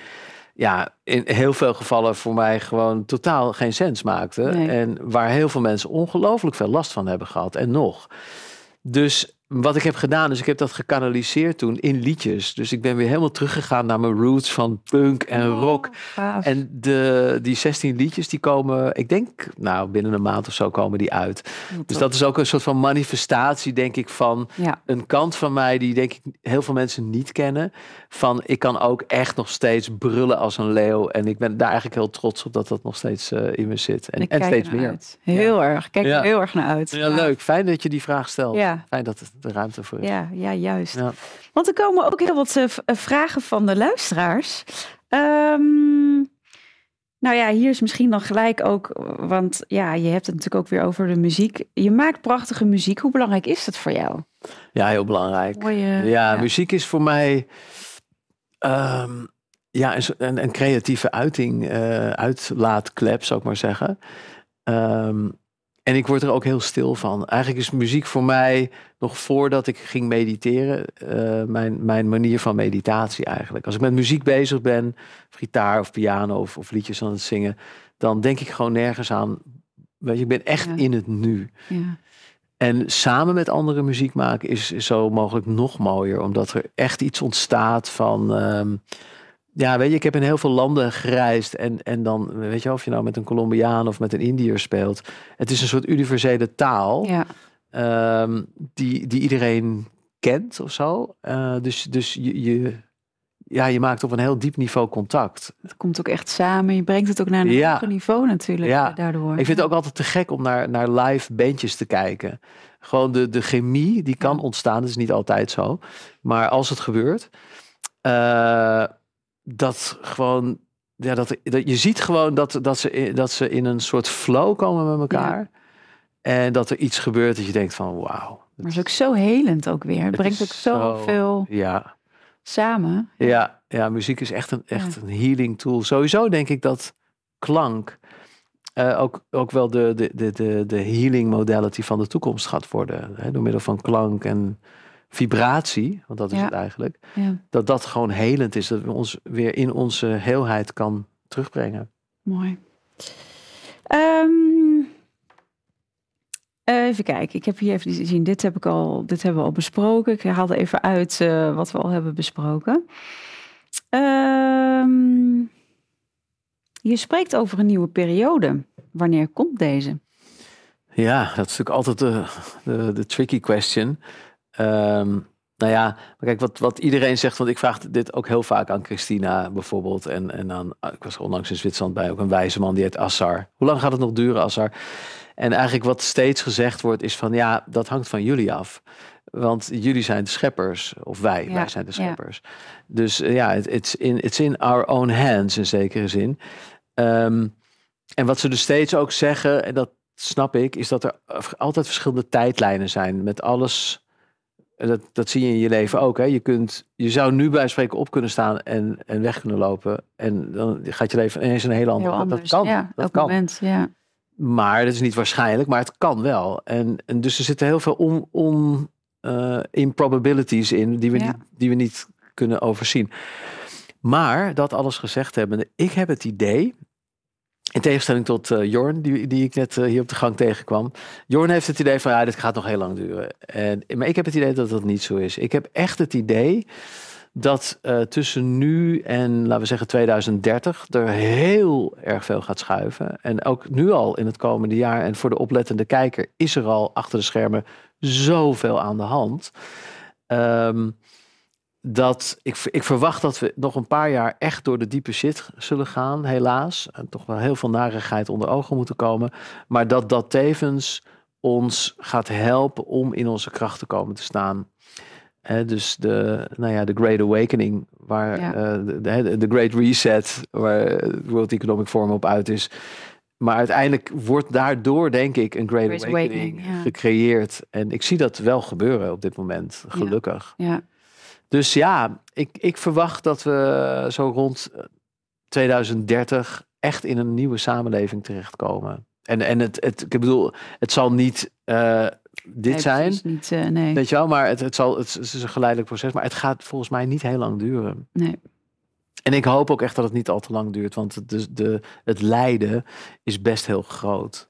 ja, in heel veel gevallen voor mij gewoon totaal geen sens maakten. Nee. En waar heel veel mensen ongelooflijk veel last van hebben gehad. En nog. Dus wat ik heb gedaan, is ik heb dat gekanaliseerd toen in liedjes. Dus ik ben weer helemaal teruggegaan naar mijn roots van punk en rock. Gaaf. En de, die 16 liedjes die komen, ik denk, nou binnen een maand of zo komen die uit. Dus dat is ook een soort van manifestatie, denk ik, van Ja. een kant van mij die denk ik heel veel mensen niet kennen. Van ik kan ook echt nog steeds brullen als een leeuw. En ik ben daar eigenlijk heel trots op dat dat nog steeds eh, in me zit. En, en steeds meer. uit. Heel erg. Kijk Ja. er heel erg naar uit. Ja, leuk. Fijn dat je die vraag stelt. Fijn dat er de ruimte voor is. Ja, ja, juist. Ja. Want er komen ook heel wat eh, eh, vragen van de luisteraars. Ehm, nou ja, hier is misschien dan gelijk ook, want ja, je hebt het natuurlijk ook weer over de muziek. Je maakt prachtige muziek. Hoe belangrijk is dat voor jou? Ja, heel belangrijk. Mooie, ja, muziek is voor mij ehm, ja, een, een, creatieve uiting, eh uitlaatklep, zou ik maar zeggen. Ehm, en ik word er ook heel stil van. Eigenlijk is muziek voor mij, nog voordat ik ging mediteren, eh, mijn, mijn manier van meditatie eigenlijk. Als ik met muziek bezig ben, of gitaar of piano of, of liedjes aan het zingen, dan denk ik gewoon nergens aan. Weet je, ik ben echt Ja. in het nu. Ja. En samen met anderen muziek maken is, is zo mogelijk nog mooier. Omdat er echt iets ontstaat van... ehm, ja, weet je, ik heb in heel veel landen gereisd. En, en dan, weet je, of je nou met een Colombiaan of met een Indiër speelt. Het is een soort universele taal. Ja. ehm, die, die iedereen kent of zo. Eh, dus dus je, je, ja, je maakt op een heel diep niveau contact. Het komt ook echt samen. Je brengt het ook naar een Ja. hoger niveau natuurlijk. Ja. Daardoor. Ik vind het ook altijd te gek om naar, naar live bandjes te kijken. Gewoon de, de chemie die kan ontstaan. Dat is niet altijd zo. Maar als het gebeurt, eh, dat gewoon, ja, dat, dat, je ziet gewoon dat, dat, ze, in- dat ze in een soort flow komen met elkaar. En dat er iets gebeurt dat je denkt van wauw. Maar het is ook zo helend ook weer. Het Het brengt ook zoveel Ja, samen. ja, ja, muziek is echt een, echt een healing tool. Sowieso denk ik dat klank eh, ook, ook wel de, de, de, de, de healing modality van de toekomst gaat worden. Hè, door middel van klank en vibratie, want dat is Ja. het eigenlijk. Ja, Dat dat gewoon helend is. Dat we ons weer in onze heelheid kan terugbrengen. mooi. Ehm, even kijken. Ik heb hier even zien. Dit heb ik al. Dit hebben we al besproken. Ik haalde even uit eh, wat we al hebben besproken. Ehm, je spreekt over een nieuwe periode. Wanneer komt deze? Ja, dat is natuurlijk altijd de, de, de tricky question. Ehm, nou ja, maar kijk, wat, wat iedereen zegt, want ik vraag dit ook heel vaak aan Christina bijvoorbeeld. En, en aan, ik was onlangs in Zwitserland bij ook een wijze man die heet Assar. Hoe lang gaat het nog duren, Assar? En eigenlijk wat steeds gezegd wordt is van ja, dat hangt van jullie af. Want jullie zijn de scheppers, of wij, Ja, wij zijn de ja. scheppers. Dus eh, ja, het it's in, it's in our own hands in zekere zin. Ehm, en wat ze dus steeds ook zeggen, en dat snap ik, is dat er altijd verschillende tijdlijnen zijn met alles. En Dat, dat zie je in je leven ook. Hè? Je, kunt, je zou nu bij spreken op kunnen staan en, en weg kunnen lopen. En dan gaat je leven ineens een hele andere. Dat- kan. Ja, dat kan. moment. Ja. Maar dat is niet waarschijnlijk, maar het kan wel. En, en dus er zitten heel veel on, on, eh, improbabilities in die we, Ja. niet, die we niet kunnen overzien. Maar dat alles gezegd hebbende, ik heb het idee, in tegenstelling tot eh, Jorn, die, die ik net eh, hier op de gang tegenkwam. Jorn heeft het idee van, ja, dit gaat nog heel lang duren. En, maar ik heb het idee dat dat niet zo is. Ik heb echt het idee dat eh, tussen nu en, laten we zeggen, 2030 er heel erg veel gaat schuiven. En ook nu al in het komende jaar, en voor de oplettende kijker, is er al achter de schermen zoveel aan de hand. Ehm, dat ik, ik verwacht dat we nog een paar jaar echt door de diepe shit zullen gaan, helaas. En toch wel heel veel narigheid onder ogen moeten komen. Maar dat dat tevens ons gaat helpen om in onze kracht te komen te staan. Dus de, nou ja, de Great Awakening, waar Ja. eh, de, de, de Great Reset, waar het World Economic Forum op uit is. Maar uiteindelijk wordt daardoor, denk ik, een Great, Great Awakening, Awakening, ja. gecreëerd. En ik zie dat wel gebeuren op dit moment, gelukkig. Ja. Dus ja, ik, ik verwacht dat we zo rond eh, 2030 echt in een nieuwe samenleving terechtkomen. En, en het, het, ik bedoel, het zal niet eh, dit Nee, zijn, Niet, eh, nee. weet je wel, maar het, het, zal, het, het is een geleidelijk proces, maar het gaat volgens mij niet heel lang duren. nee. En ik hoop ook echt dat het niet al te lang duurt, want het, de, de, het lijden is best heel groot.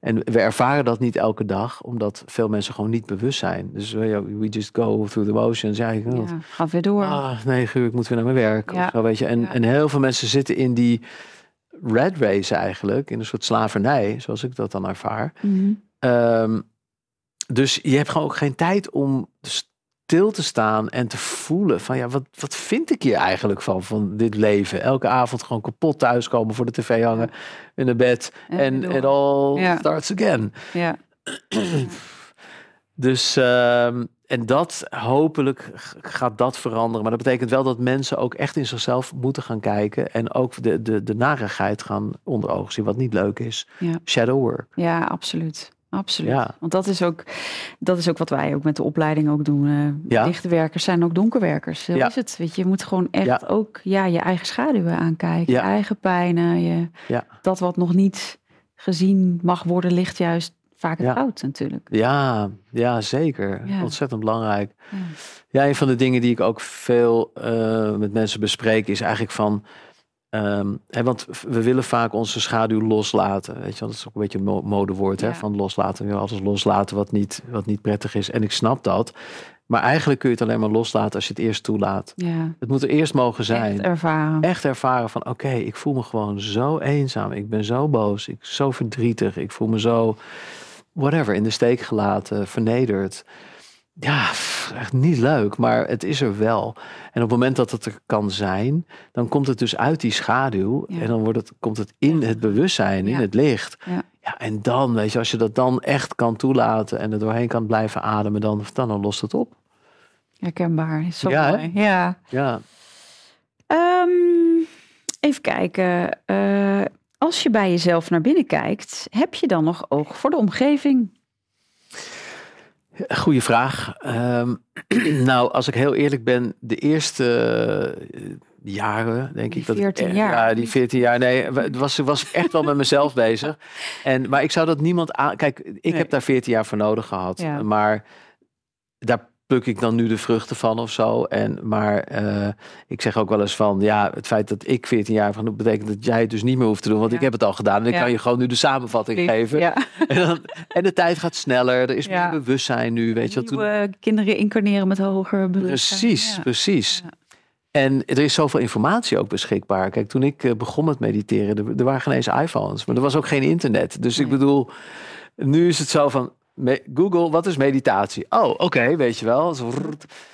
En we ervaren dat niet elke dag, omdat veel mensen gewoon niet bewust zijn. Dus we, just go through the motions. Ja, ik, Ja, ga weer door. Ah, nee, uur, ik moet weer naar mijn werk. Ja. Of zo, weet je. En, Ja. en heel veel mensen zitten in die red race eigenlijk, in een soort slavernij, zoals ik dat dan ervaar. Mhm. Ehm, dus je hebt gewoon ook geen tijd om stil te staan en te voelen van ja, wat, wat vind ik hier eigenlijk van, van dit leven? Elke avond gewoon kapot thuiskomen, voor de tv hangen, in een bed en it all Ja. starts again. Ja. Dus, ehm, en dat hopelijk gaat dat veranderen. Maar dat betekent wel dat mensen ook echt in zichzelf moeten gaan kijken. En ook de, de, de narigheid gaan onder ogen zien, wat niet leuk is. Ja. Shadow work. Ja, absoluut. Absoluut. Ja. Want dat is, ook, dat is ook wat wij ook met de opleiding ook doen. eh Ja. Lichte werkers zijn ook donkerwerkers. Zo Ja. is het. Weet je, je moet gewoon echt ook ja, je eigen schaduwen aankijken. Je eigen pijnen. Je. Dat wat nog niet gezien mag worden, ligt juist vaak het Ja. goud natuurlijk. Ja, ja zeker. Ontzettend belangrijk. Ja. Ja, een van de dingen die ik ook veel eh, met mensen bespreek is eigenlijk van. Ehm, hè, want we willen vaak onze schaduw loslaten. Weet je, dat is ook een beetje een mo- modewoord hè, van loslaten. We willen alles loslaten wat niet, wat niet prettig is. En ik snap dat. Maar eigenlijk kun je het alleen maar loslaten als je het eerst toelaat. Ja. Het moet er eerst mogen zijn. Echt ervaren. Echt ervaren van oké, ik voel me gewoon zo eenzaam. Ik ben zo boos. Ik zo verdrietig. Ik voel me zo whatever in de steek gelaten, vernederd. Ja, echt niet leuk, maar het is er wel. En op het moment dat het er kan zijn, dan komt het dus uit die schaduw. Ja. En dan wordt het, komt het in het bewustzijn, in Ja. het licht. Ja. Ja, en dan, weet je, als je dat dan echt kan toelaten en er doorheen kan blijven ademen, dan, dan, dan lost het op. Herkenbaar. Is zo Ja, hè? mooi. Ja. Ja. Ehm, even kijken. Eh, als je bij jezelf naar binnen kijkt, heb je dan nog oog voor de omgeving? Goeie vraag. Ehm, nou, als ik heel eerlijk ben, de eerste eh, jaren, denk Die ik. dat ik 14 echt- jaar. Ja, die 14 jaar. Nee, wa- was, was ik echt wel met mezelf bezig. En, maar ik zou dat niemand aan... Kijk, ik Nee. heb daar 14 jaar voor nodig gehad. Ja. Maar daar pluk ik dan nu de vruchten van of zo. En, maar eh, ik zeg ook wel eens van, ja, het feit dat ik 14 jaar van doe, betekent dat jij het dus niet meer hoeft te doen. Want Ja. ik heb het al gedaan. En ik Ja. kan je gewoon nu de samenvatting geven. Ja. En, dan, en de tijd gaat sneller. Er is meer bewustzijn nu, weet je wel. Toen, kinderen incarneren met hoger bewustzijn. Precies, precies. En er is zoveel informatie ook beschikbaar. Kijk, toen ik eh, begon met mediteren, er, er waren geen eens iPhones, maar er was ook geen internet. Dus ik bedoel, nu is het zo van me- Google, wat is meditatie? Oh, oké, weet je wel.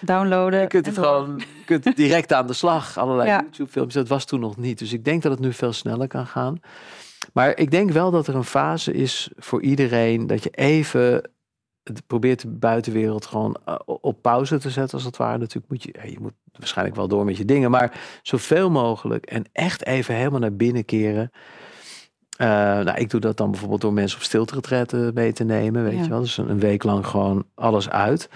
Downloaden. je kunt het gewoon je kunt direct aan de slag. Allerlei Ja. YouTube-filmpjes, dat was toen nog niet. Dus ik denk dat het nu veel sneller kan gaan. Maar ik denk wel dat er een fase is voor iedereen dat je even het probeert de buitenwereld gewoon eh, op pauze te zetten, als het ware. Natuurlijk moet je, je moet waarschijnlijk wel door met je dingen, maar zoveel mogelijk en echt even helemaal naar binnen keren. Eh, nou, ik doe dat dan bijvoorbeeld door mensen op stilteretretten mee te nemen, weet Ja. je wel. Dus een, week lang gewoon alles uit.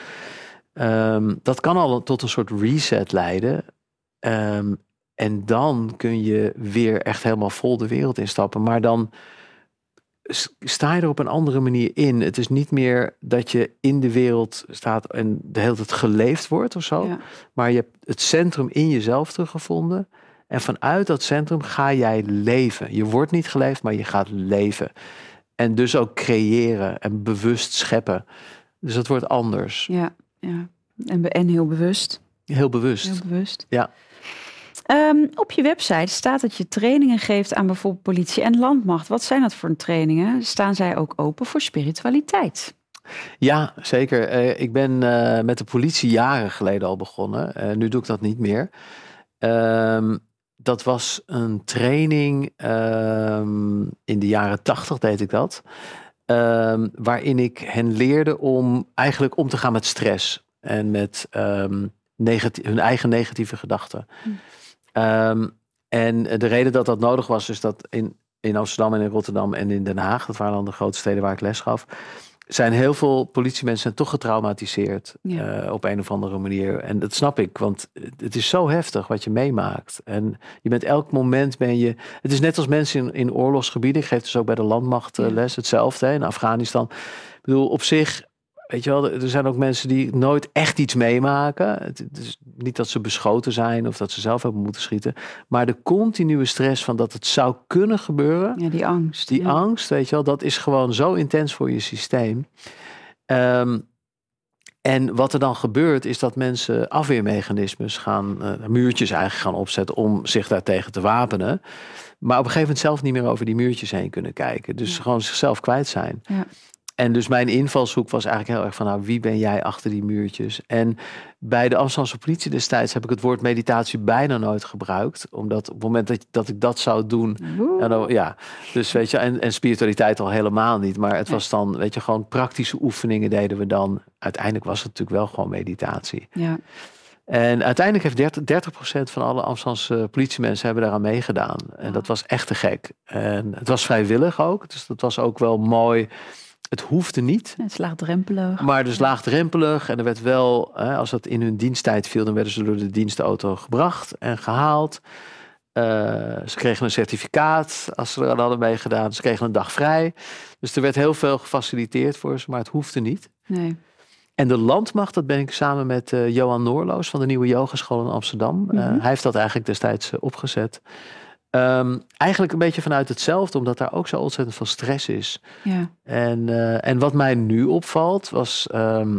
Ehm, dat kan al tot een soort reset leiden. Ehm, en dan kun je weer echt helemaal vol de wereld instappen. Maar dan sta je er op een andere manier in. Het is niet meer dat je in de wereld staat en de hele tijd geleefd wordt of zo. Ja. Maar je hebt het centrum in jezelf teruggevonden. En vanuit dat centrum ga jij leven. Je wordt niet geleefd, maar je gaat leven. En dus ook creëren en bewust scheppen. Dus dat wordt anders. Ja, ja. En, heel bewust. Heel bewust. Heel bewust. Ja. Ehm, op je website staat dat je trainingen geeft aan bijvoorbeeld politie en landmacht. Wat zijn dat voor trainingen? Staan zij ook open voor spiritualiteit? Ja, zeker. Eh, ik ben eh, met de politie jaren geleden al begonnen. Eh, nu doe ik dat niet meer. Ehm, dat was een training ehm, in de jaren tachtig deed ik dat. Ehm, waarin ik hen leerde om eigenlijk om te gaan met stress. En met ehm, hun eigen negatieve gedachten. Hm. En de reden dat dat nodig was, is dat in, in Amsterdam en in Rotterdam en in Den Haag, dat waren dan de grote steden waar ik les gaf, zijn heel veel politiemensen toch getraumatiseerd Ja. eh, op een of andere manier. En dat snap ik, want het is zo heftig wat je meemaakt. En je bent elk moment ben je. Het is net als mensen in, in oorlogsgebieden. Ik geef dus ook bij de landmacht eh, les hetzelfde hè, in Afghanistan. Ik bedoel, op zich. Weet je wel, er zijn ook mensen die nooit echt iets meemaken. Het is niet dat ze beschoten zijn of dat ze zelf hebben moeten schieten. Maar de continue stress van dat het zou kunnen gebeuren. Ja, die angst. Die ja. angst, weet je wel, dat is gewoon zo intens voor je systeem. Ehm, en wat er dan gebeurt, is dat mensen afweermechanismes gaan, eh, muurtjes eigenlijk gaan opzetten om zich daartegen te wapenen. Maar op een gegeven moment zelf niet meer over die muurtjes heen kunnen kijken. Dus Ja. gewoon zichzelf kwijt zijn. Ja. En dus mijn invalshoek was eigenlijk heel erg van, nou, wie ben jij achter die muurtjes? En bij de Amsterdamse politie destijds heb ik het woord meditatie bijna nooit gebruikt. Omdat op het moment dat, dat ik dat zou doen, ja, dan, ja, dus weet je, en, en spiritualiteit al helemaal niet. Maar het was dan, weet je, gewoon praktische oefeningen deden we dan. Uiteindelijk was het natuurlijk wel gewoon meditatie. Ja. En uiteindelijk heeft 30, 30% van alle Amsterdamse politiemensen hebben daaraan meegedaan. En dat was echt te gek. En het was vrijwillig ook, dus dat was ook wel mooi. Het hoefde niet. Het is laagdrempelig. Maar dus laagdrempelig. En er werd wel, hè, als dat in hun diensttijd viel, dan werden ze door de dienstauto gebracht en gehaald. Eh, ze kregen een certificaat als ze er aan hadden meegedaan. Ze kregen een dag vrij. Dus er werd heel veel gefaciliteerd voor ze, maar het hoefde niet. Nee. En de landmacht, dat ben ik samen met eh, Johan Noorloos van de Nieuwe Yogeschool in Amsterdam. Eh, Mhm. hij heeft dat eigenlijk destijds opgezet. Ehm, eigenlijk een beetje vanuit hetzelfde, omdat daar ook zo ontzettend veel stress is. Ja. En, eh, en wat mij nu opvalt, was. ehm,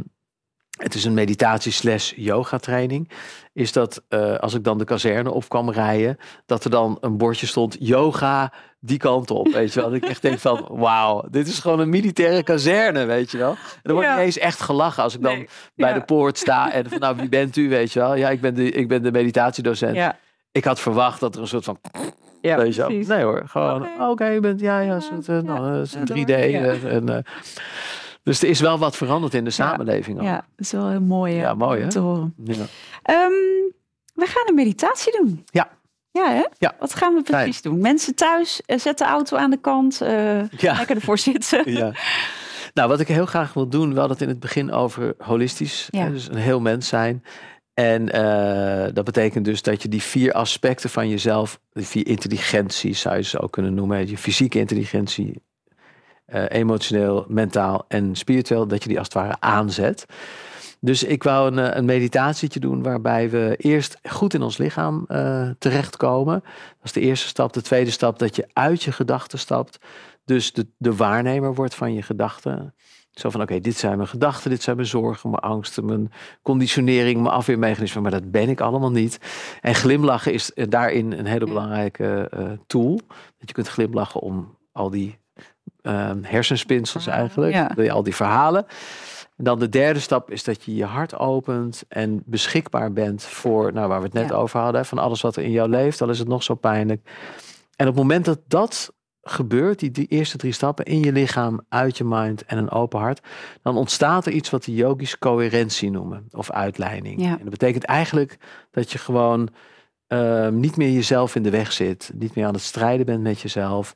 het is een meditatie slash yoga training, is dat eh, als ik dan de kazerne op kwam rijden, dat er dan een bordje stond yoga die kant op, weet je wel. Dat ik echt denk van, wauw, dit is gewoon een militaire kazerne, weet je wel. En dan wordt Ja. niet eens echt gelachen als ik dan Nee. bij Ja. de poort sta en van, nou, wie bent u, weet je wel. Ja, ik ben de, ik ben de meditatiedocent. Ja, Ik had verwacht dat er een soort van, ja wel. precies. Nee hoor, gewoon, Oké. oké, je bent, ja, ja, eh, nou, eh, is een door. 3D. Ja. eh, en, eh, dus er is wel wat veranderd in de samenleving. ook. Ja, dat is wel heel mooi, Ja, mooi, hè? te horen. Ja. Ehm, we gaan een meditatie doen. Ja. Ja, hè? Ja. Wat gaan we precies doen? Mensen thuis, zet de auto aan de kant. Ja. Lekker ervoor zitten. ja. Nou, wat ik heel graag wil doen, we hadden het in het begin over holistisch, Ja. hè, dus een heel mens zijn. En eh, dat betekent dus dat je die vier aspecten van jezelf, die vier intelligenties zou je ze ook kunnen noemen, je fysieke intelligentie, eh, emotioneel, mentaal en spiritueel, dat je die als het ware aanzet. Dus ik wou een, eh, een doen waarbij we eerst goed in ons lichaam terechtkomen. Dat is de eerste stap. De tweede stap, dat je uit je gedachten stapt. Dus de, de waarnemer wordt van je gedachten. Zo van, oké, dit zijn mijn gedachten, dit zijn mijn zorgen, mijn angsten, mijn conditionering, mijn afweermechanismen, maar dat ben ik allemaal niet. En glimlachen is eh, daarin een hele belangrijke eh, tool. Dat je kunt glimlachen om al die ehm, hersenspinsels Verhalen, eigenlijk, ja. al die verhalen. En dan de derde stap is dat je je hart opent en beschikbaar bent voor, nou waar we het net Ja. over hadden, van alles wat er in jou leeft, al is het nog zo pijnlijk. En op het moment dat dat gebeurt, die, die eerste drie stappen in je lichaam, uit je mind en een open hart, dan ontstaat er iets wat de yogis coherentie noemen of uitleiding. Ja. En dat betekent eigenlijk dat je gewoon ehm, niet meer jezelf in de weg zit, niet meer aan het strijden bent met jezelf,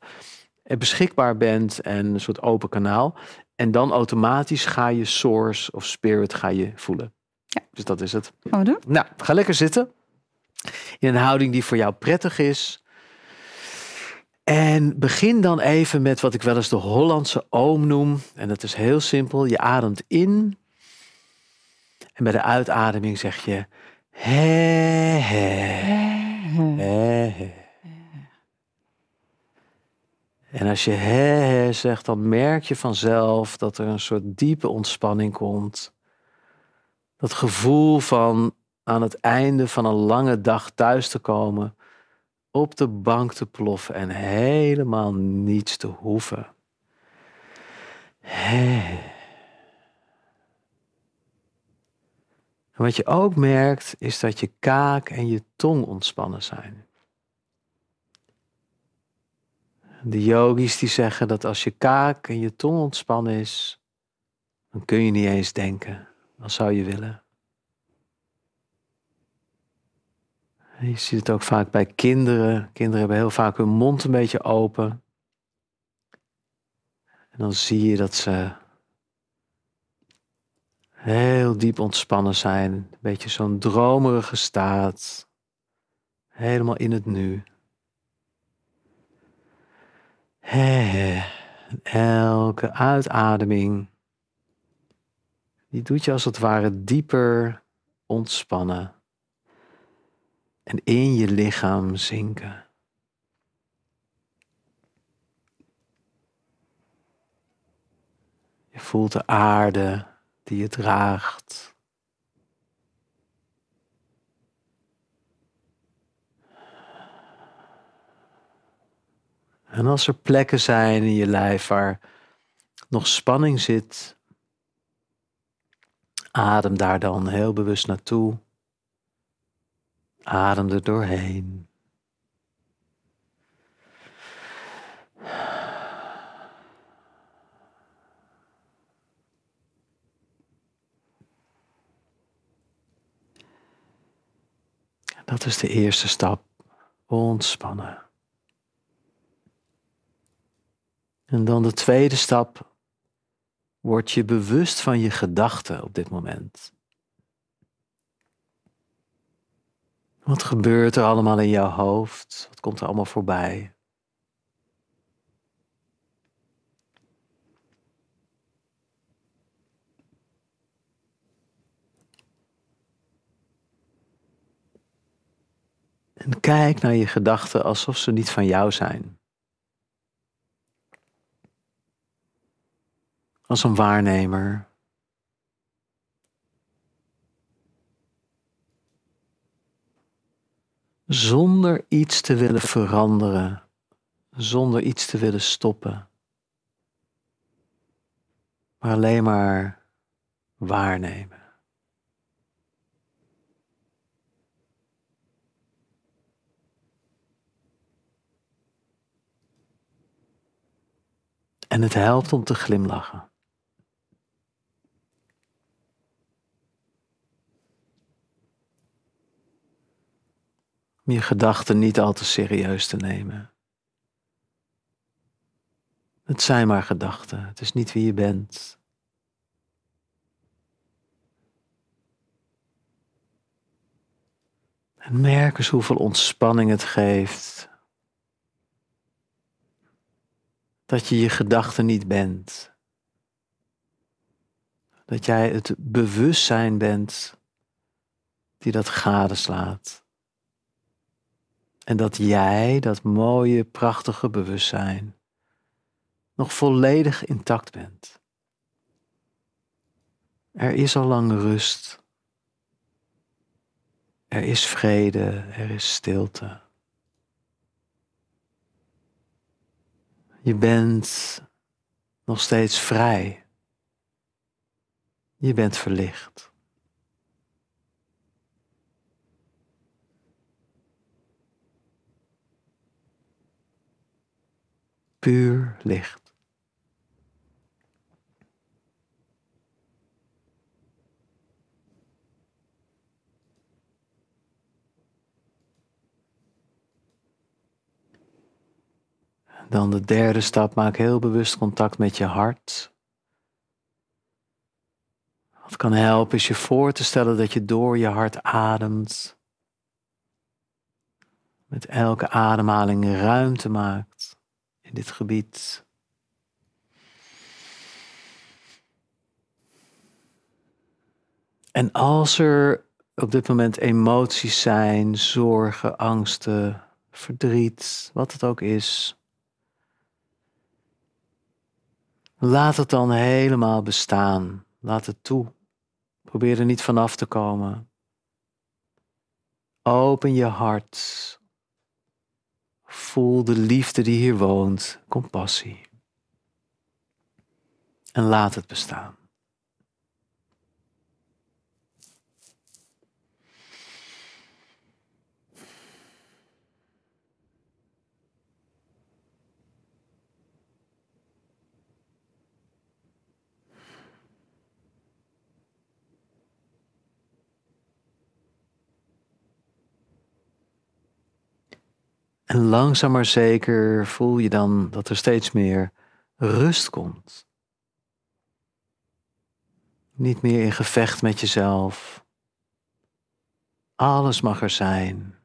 en beschikbaar bent en een soort open kanaal. En dan automatisch ga je source of spirit ga je voelen. Ja. Dus dat is het. Gaan we doen? Nou, ga lekker zitten. In een houding die voor jou prettig is. En begin dan even met wat ik wel eens de Hollandse oom noem. En dat is heel simpel. Je ademt in. En bij de uitademing zeg je... He, he, he. En als je he zegt, dan merk je vanzelf dat er een soort diepe ontspanning komt. Dat gevoel van aan het einde van een lange dag thuis te komen, op de bank te ploffen en helemaal niets te hoeven. Wat je ook merkt, is dat je kaak en je tong ontspannen zijn. De yogis die zeggen dat als je kaak en je tong ontspannen is, dan kun je niet eens denken. Dan zou je willen. Je ziet het ook vaak bij kinderen. Kinderen hebben heel vaak hun mond een beetje open. En dan zie je dat ze heel diep ontspannen zijn. Een beetje zo'n dromerige staat. Helemaal in het nu. Elke uitademing, die doet je als het ware dieper ontspannen en in je lichaam zinken. Je voelt de aarde die je draagt. En als er plekken zijn in je lijf waar nog spanning zit, adem daar dan heel bewust naartoe. Adem er doorheen. Dat is de eerste stap. Ontspannen. En dan de tweede stap. Word je bewust van je gedachten op dit moment. Wat gebeurt er allemaal in jouw hoofd? Wat komt er allemaal voorbij? En kijk naar je gedachten alsof ze niet van jou zijn. Als een waarnemer. Zonder iets te willen veranderen, zonder iets te willen stoppen, maar alleen maar waarnemen. En het helpt om te glimlachen. Je gedachten niet al te serieus te nemen. Het zijn maar gedachten, het is niet wie je bent. En merk eens hoeveel ontspanning het geeft dat je je gedachten niet bent. Dat jij het bewustzijn bent die dat gadeslaat. En dat jij, dat mooie, prachtige bewustzijn, nog volledig intact bent. Er is al lang rust. Er is vrede, er is stilte. Je bent nog steeds vrij. Je bent verlicht. Puur licht. Dan de derde stap, maak heel bewust contact met je hart. Wat kan helpen is je voor te stellen dat je door je hart ademt. Met elke ademhaling ruimte maakt in dit gebied. En als er op dit moment emoties zijn, zorgen, angsten, verdriet, wat het ook is, Laat het dan helemaal bestaan. Laat het toe. Probeer er niet vanaf te komen. Open je hart. Voel de liefde die hier woont, compassie. En laat het bestaan. En langzaam maar zeker voel je dan dat er steeds meer rust komt. Niet meer in gevecht met jezelf. Alles mag er zijn.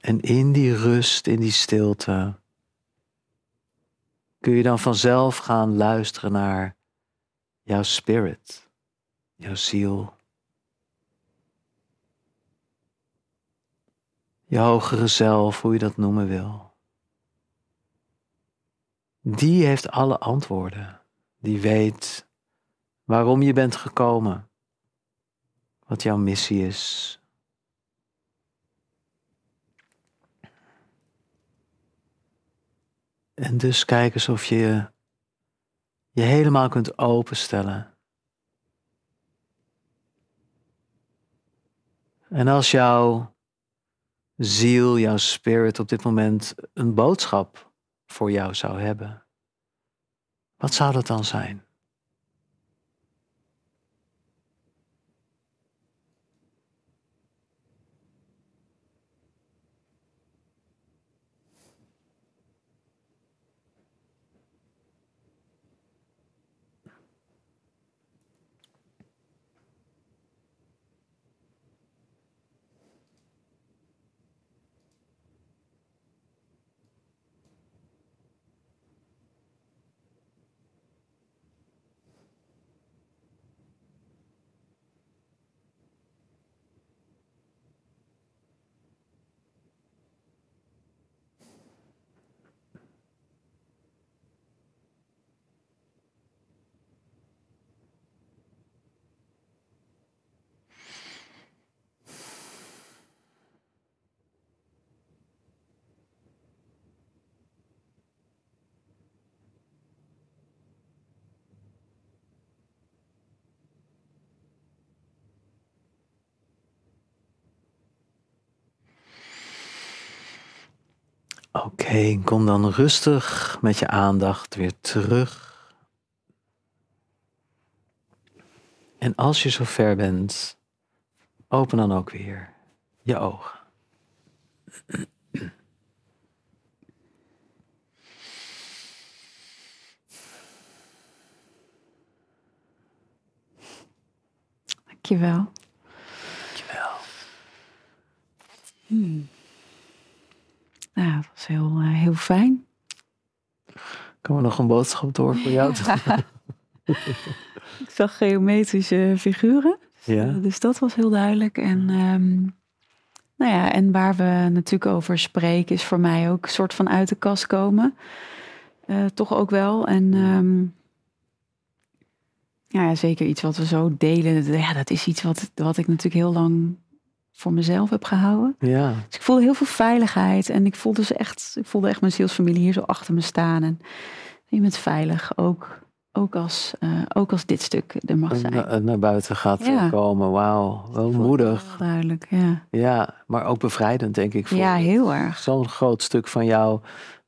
En in die rust, in die stilte, kun je dan vanzelf gaan luisteren naar jouw spirit, jouw ziel. Je hogere zelf, hoe je dat noemen wil. Die heeft alle antwoorden. Die weet waarom je bent gekomen, wat jouw missie is. En dus kijk eens of je je helemaal kunt openstellen. En als jouw ziel, jouw spirit op dit moment een boodschap voor jou zou hebben, wat zou dat dan zijn? Oké, kom dan rustig met je aandacht weer terug. En als je zover bent, open dan ook weer je ogen. Dankjewel. Dankjewel. Hmm. Nou, dat was heel, uh, heel fijn. Kan er nog een boodschap door voor jou? Ik zag geometrische figuren. Ja. Dus dat was heel duidelijk. En, um, nou ja, en waar we natuurlijk over spreken, is voor mij ook een soort van uit de kast komen. Uh, toch ook wel. En um, ja, zeker iets wat we zo delen. Ja, dat is iets wat, wat ik natuurlijk heel lang voor mezelf heb gehouden. Ja. Dus ik voelde heel veel veiligheid. En ik voelde, ze echt, ik voelde echt mijn zielsfamilie hier zo achter me staan. En je bent veilig, ook, ook, als, uh, ook als dit stuk er mag zijn. Na, naar buiten gaat Ja. komen, wauw. Wel moedig. Duidelijk, ja. Ja, maar ook bevrijdend denk ik. Voor Ja, heel erg. Zo'n groot stuk van jou,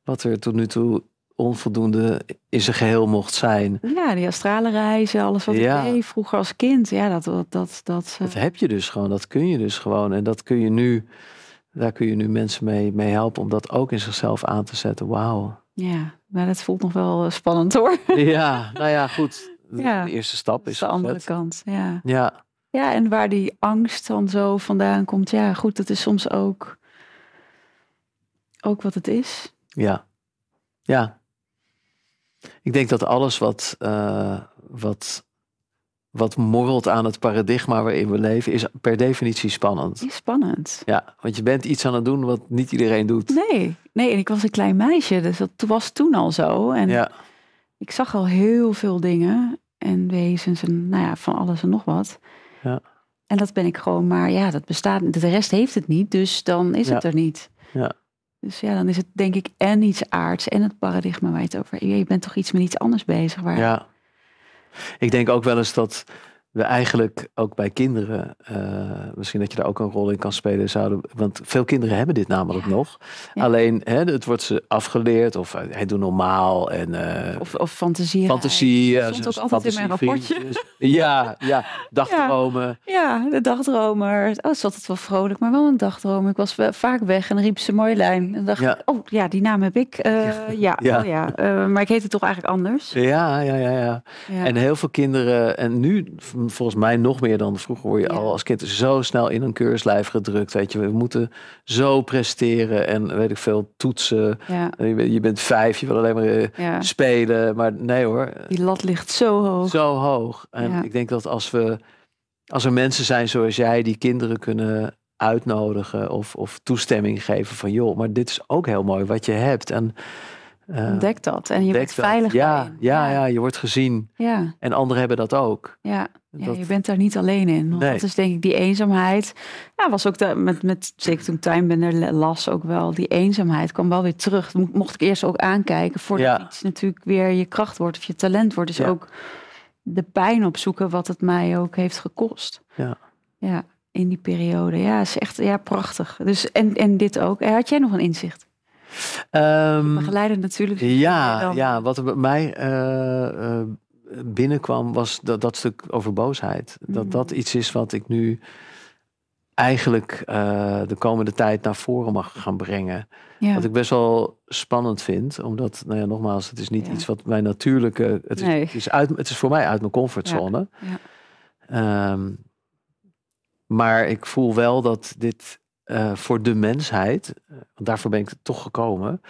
wat er tot nu toe onvoldoende in zijn geheel mocht zijn. Ja, die astrale reizen, alles wat Ja. ik deed vroeger als kind. Ja, dat... dat, dat, dat eh, Dat heb je dus gewoon, dat kun je dus gewoon. En dat kun je nu, daar kun je nu mensen mee, mee helpen om dat ook in zichzelf aan te zetten. Wauw. ja, maar dat voelt nog wel eh, spannend hoor. Ja, nou ja, goed. De, Ja. de eerste stap is de andere kant, ja. Ja, Ja, en waar die angst dan zo vandaan komt. Ja, goed, dat is soms ook, ook wat het is. ja, ja. Ik denk dat alles wat, eh, wat, wat morrelt aan het paradigma waarin we leven, is per definitie spannend. Is spannend. Ja, want je bent iets aan het doen wat niet iedereen doet. Nee, nee, en ik was een klein meisje, dus dat was toen al zo. En Ja, ik zag al heel veel dingen en wezens en nou ja, van alles en nog wat. Ja. En dat ben ik gewoon, maar ja, dat bestaat, de rest heeft het niet, dus dan is het er niet. Ja. Dus ja, dan is het denk ik en iets aards en het paradigma waar je het over... Je bent toch iets met iets anders bezig. Waar, ja. Ik denk ook wel eens dat we eigenlijk ook bij kinderen, eh, misschien dat je daar ook een rol in kan spelen zouden. Want veel kinderen hebben dit namelijk Ja. nog. Ja. Alleen hè, het wordt ze afgeleerd of eh, hij doet normaal en eh, Of, of fantasie. fantasie. stond ook altijd in mijn rapportje. fantasievriendjes. Ja, ja, dagdromen. Ja, de dagdromer. Oh, het altijd wel vrolijk, maar wel een dagdromer. Ik was vaak weg en riep ze Marjolein. En dan dacht oh ja, die naam heb ik. Ja, Ja. Oh, ja. Maar ik heet het toch eigenlijk anders. Ja, ja, ja, ja. En heel veel kinderen, en nu volgens mij nog meer dan vroeger, word je Ja. al als kind zo snel in een keurslijf gedrukt. Weet je, we moeten zo presteren en weet ik veel, toetsen. ja, Je bent, je bent vijf, je wil alleen maar eh, ja. spelen. Maar nee hoor, Die lat ligt zo hoog. zo hoog. En ik denk dat als we, als er mensen zijn zoals jij, die kinderen kunnen uitnodigen of, of toestemming geven van joh, maar dit is ook heel mooi wat je hebt. En Ontdek dat. En je dat. veilig Ja, ja, ja, ja, je wordt gezien. ja, En anderen hebben dat ook. ja. Ja, Dat- je bent daar niet alleen in. Want Nee. dat is denk ik die eenzaamheid. Ja, was ook de, met, met, zeker toen Tuinbender las ook wel. Die eenzaamheid kwam wel weer terug. Mocht ik eerst ook aankijken. Voordat iets natuurlijk weer je kracht wordt of je talent wordt. Dus ook de pijn opzoeken wat het mij ook heeft gekost. Ja. Ja, in die periode. Ja, is echt ja, prachtig. Dus, en, en dit ook. Had jij nog een inzicht? Begeleiden natuurlijk. ja, ja, wat er bij mij eh, eh, binnenkwam was dat, dat stuk over boosheid. Dat Mhm. dat iets is wat ik nu eigenlijk eh, de komende tijd naar voren mag gaan brengen. Ja. Wat ik best wel spannend vind, omdat, nou ja, nogmaals, het is niet Ja. iets wat mijn natuurlijke. Het is, Nee. het is, uit, het is voor mij uit mijn comfortzone. Ja. Ehm, maar ik voel wel dat dit eh, voor de mensheid, eh, want daarvoor ben ik toch gekomen,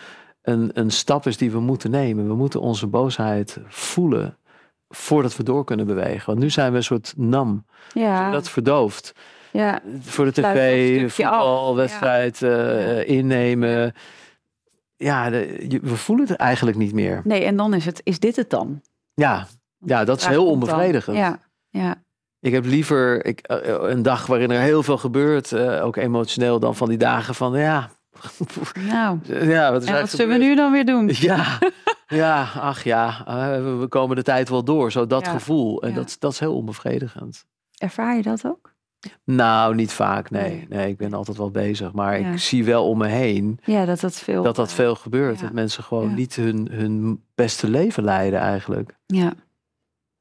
een, een stap is die we moeten nemen. We moeten onze boosheid voelen voordat we door kunnen bewegen. Want nu zijn we een soort nam, Ja, dat verdoofd. ja, Voor de tv, voetbalwedstrijd eh, innemen. Ja, de- je- we voelen het eigenlijk niet meer. nee, en dan is het, is dit het dan? Ja, ja dat is heel onbevredigend. Ja, ja, Ik heb liever ik, eh, een dag waarin er heel veel gebeurt, eh, ook emotioneel, dan van die dagen van ja. nou. ja, wat is En wat eigenlijk zullen we nu dan weer doen? Ja, ja, ach ja, eh, we- komen de tijd wel door. Zo dat Ja, gevoel. En ja. dat, dat is heel onbevredigend. Ervaar je dat ook? Nou, niet vaak, nee. Nee. Ik ben altijd wel bezig. Maar Ja. ik zie wel om me heen Ja, dat dat veel... dat dat eh, veel gebeurt. ja. Dat mensen gewoon Ja. niet hun, hun beste leven leiden eigenlijk. Ja.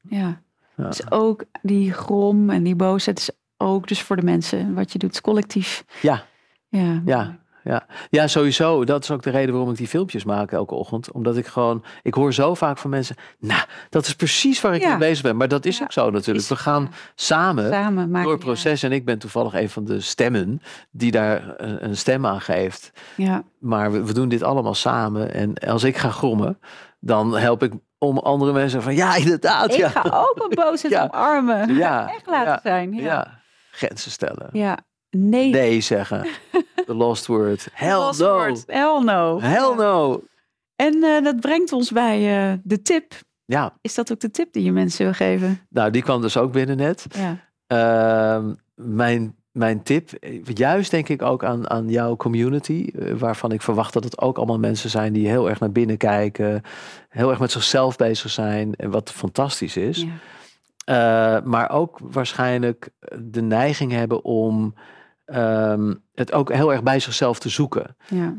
Ja. Ja. Dus ook die grom en die boosheid is ook dus voor de mensen. Wat je doet, collectief. Ja. Ja. Ja. Ja, sowieso. Dat is ook de reden waarom ik die filmpjes maak elke ochtend. Omdat ik gewoon, ik hoor zo vaak van mensen, nou, dat is precies waar ik Ja. mee bezig ben. Maar dat is Ja, ook zo natuurlijk. is- We gaan ja. samen Samen maken. door het proces. En ik ben toevallig een van de stemmen die daar een, een stem aan geeft. Ja. ja. Maar we, we doen dit allemaal samen. En als ik ga grommen, dan help ik om andere mensen van, ja, inderdaad. Ik ja. ga ook een boosheid Ja. omarmen. Ja, Echt laten ja, zijn. Ja. Ja. ja. Grenzen stellen. Nee. Nee zeggen. The lost word. Hell Lost no. word. Hell no. Hell no. En eh, dat brengt ons bij eh, de tip. Ja, Is dat ook de tip die je mensen wil geven? nou die kwam dus ook binnen net. Ja. Ehm, mijn, mijn tip, eh, juist denk ik ook aan, aan jouw community, eh, waarvan ik verwacht dat het ook allemaal mensen zijn die heel erg naar binnen kijken, heel erg met zichzelf bezig zijn, en wat fantastisch is. ja. Eh, maar ook waarschijnlijk de neiging hebben om ehm, het ook heel erg bij zichzelf te zoeken. ja.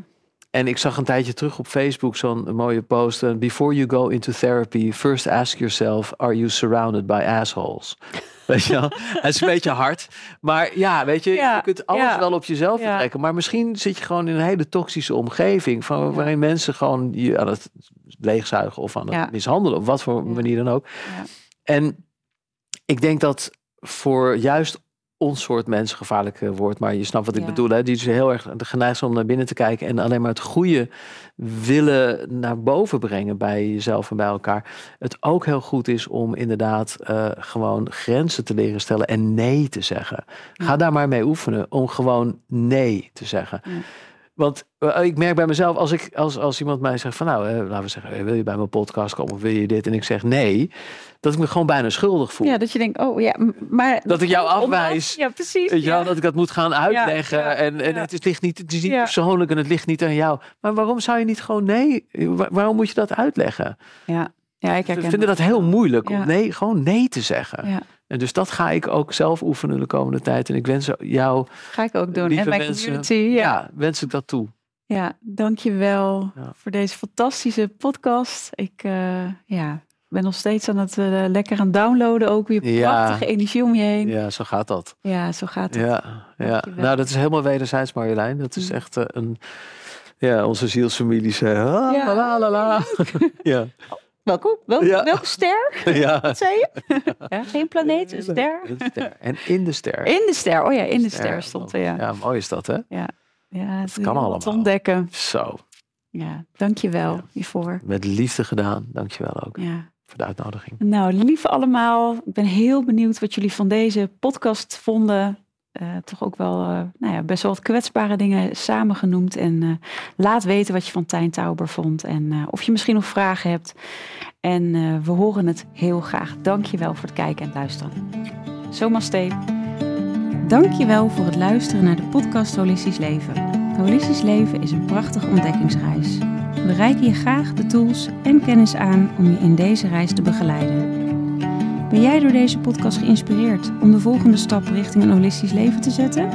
En ik zag een tijdje terug op Facebook zo'n mooie post. eh, Before you go into therapy, first ask yourself: Are you surrounded by assholes? Weet je wel? Het is een beetje hard. Maar ja, weet je, Ja, je kunt alles ja, wel op jezelf ja. Maar misschien zit je gewoon in een hele toxische omgeving. Van, waarin mensen gewoon je aan het leegzuigen of aan het mishandelen. Op wat voor manier dan ook. Ja. En ik denk dat voor juist ons soort mensen gevaarlijk eh, wordt. Maar je snapt wat ik Ja. bedoel. Hè? Die dus heel erg geneigd om naar binnen te kijken. En alleen maar het goede willen naar boven brengen bij jezelf en bij elkaar. Het ook heel goed is om inderdaad eh, gewoon grenzen te leren stellen en nee te zeggen. Ga Ja. daar maar mee oefenen om gewoon nee te zeggen. Ja. Want eh, ik merk bij mezelf, als, ik, als, als iemand mij zegt van nou, eh, laten we zeggen, eh, wil je bij mijn podcast komen of wil je dit? En ik zeg nee, dat ik me gewoon bijna schuldig voel. ja, dat je denkt, oh ja, maar... Dat ik jou afwijs. Ja, precies. Weet je wel, ja. dat ik dat moet gaan uitleggen. ja, en en het, is, ligt niet, het is niet persoonlijk en het ligt niet aan jou. Maar waarom zou je niet gewoon nee? Wa- waarom moet je dat uitleggen? Ja, ja ik We herken vinden dat heel moeilijk om nee, gewoon nee te zeggen. Ja, En dus dat ga ik ook zelf oefenen de komende tijd. En ik wens jou, ga ik ook doen. En mijn mensen, community, ja. ja. wens ik dat toe. Ja, dankjewel Ja. voor deze fantastische podcast. Ik eh, ja, ben nog steeds aan het eh, lekker aan downloaden. Ook weer Ja. prachtige energie om je heen. Ja, Ja, zo gaat dat. zo gaat het. Ja, ja. Dankjewel. nou dat is helemaal wederzijds Marjolein. Dat is Mm. echt eh, een, ja, onze zielsfamilie zei, ah, Ja. la la la. ja, Welkom. Wel, Ja. Welke ster? ja. Wat zei je? ja, geen planeet, een ster. Een ster. En in de ster. In de ster. Oh ja, in de ster stond er, ja. Ja, mooi is dat hè? Ja, ja het kan allemaal. ontdekken. Zo, Ja, dankjewel hiervoor. met liefde gedaan. Dankjewel ook Ja. voor de uitnodiging. Nou, lieve allemaal. Ik ben heel benieuwd wat jullie van deze podcast vonden. Eh, toch ook wel eh, nou ja, best wel wat kwetsbare dingen samengenoemd. En eh, laat weten wat je van Tijn Tauber vond. En of je misschien nog vragen hebt. En we horen het heel graag. Dank je wel voor het kijken en luisteren. Zomaste. Dank je wel voor het luisteren naar de podcast Holistisch Leven. Holistisch Leven is een prachtige ontdekkingsreis. We reiken je graag de tools en kennis aan om je in deze reis te begeleiden. Ben jij door deze podcast geïnspireerd om de volgende stap richting een holistisch leven te zetten?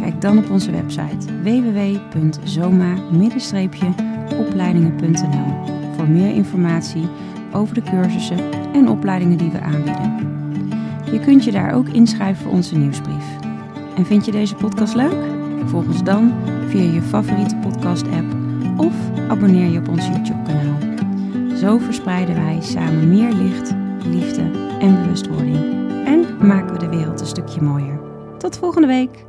Kijk dan op onze website www.zoma-opleidingen.nl voor meer informatie over de cursussen en opleidingen die we aanbieden. Je kunt je daar ook inschrijven voor onze nieuwsbrief. En vind je deze podcast leuk? Volg ons dan via je favoriete podcast-app of abonneer je op ons YouTube-kanaal. Zo verspreiden wij samen meer licht, liefde en bewustwording. En maken we de wereld een stukje mooier. Tot volgende week!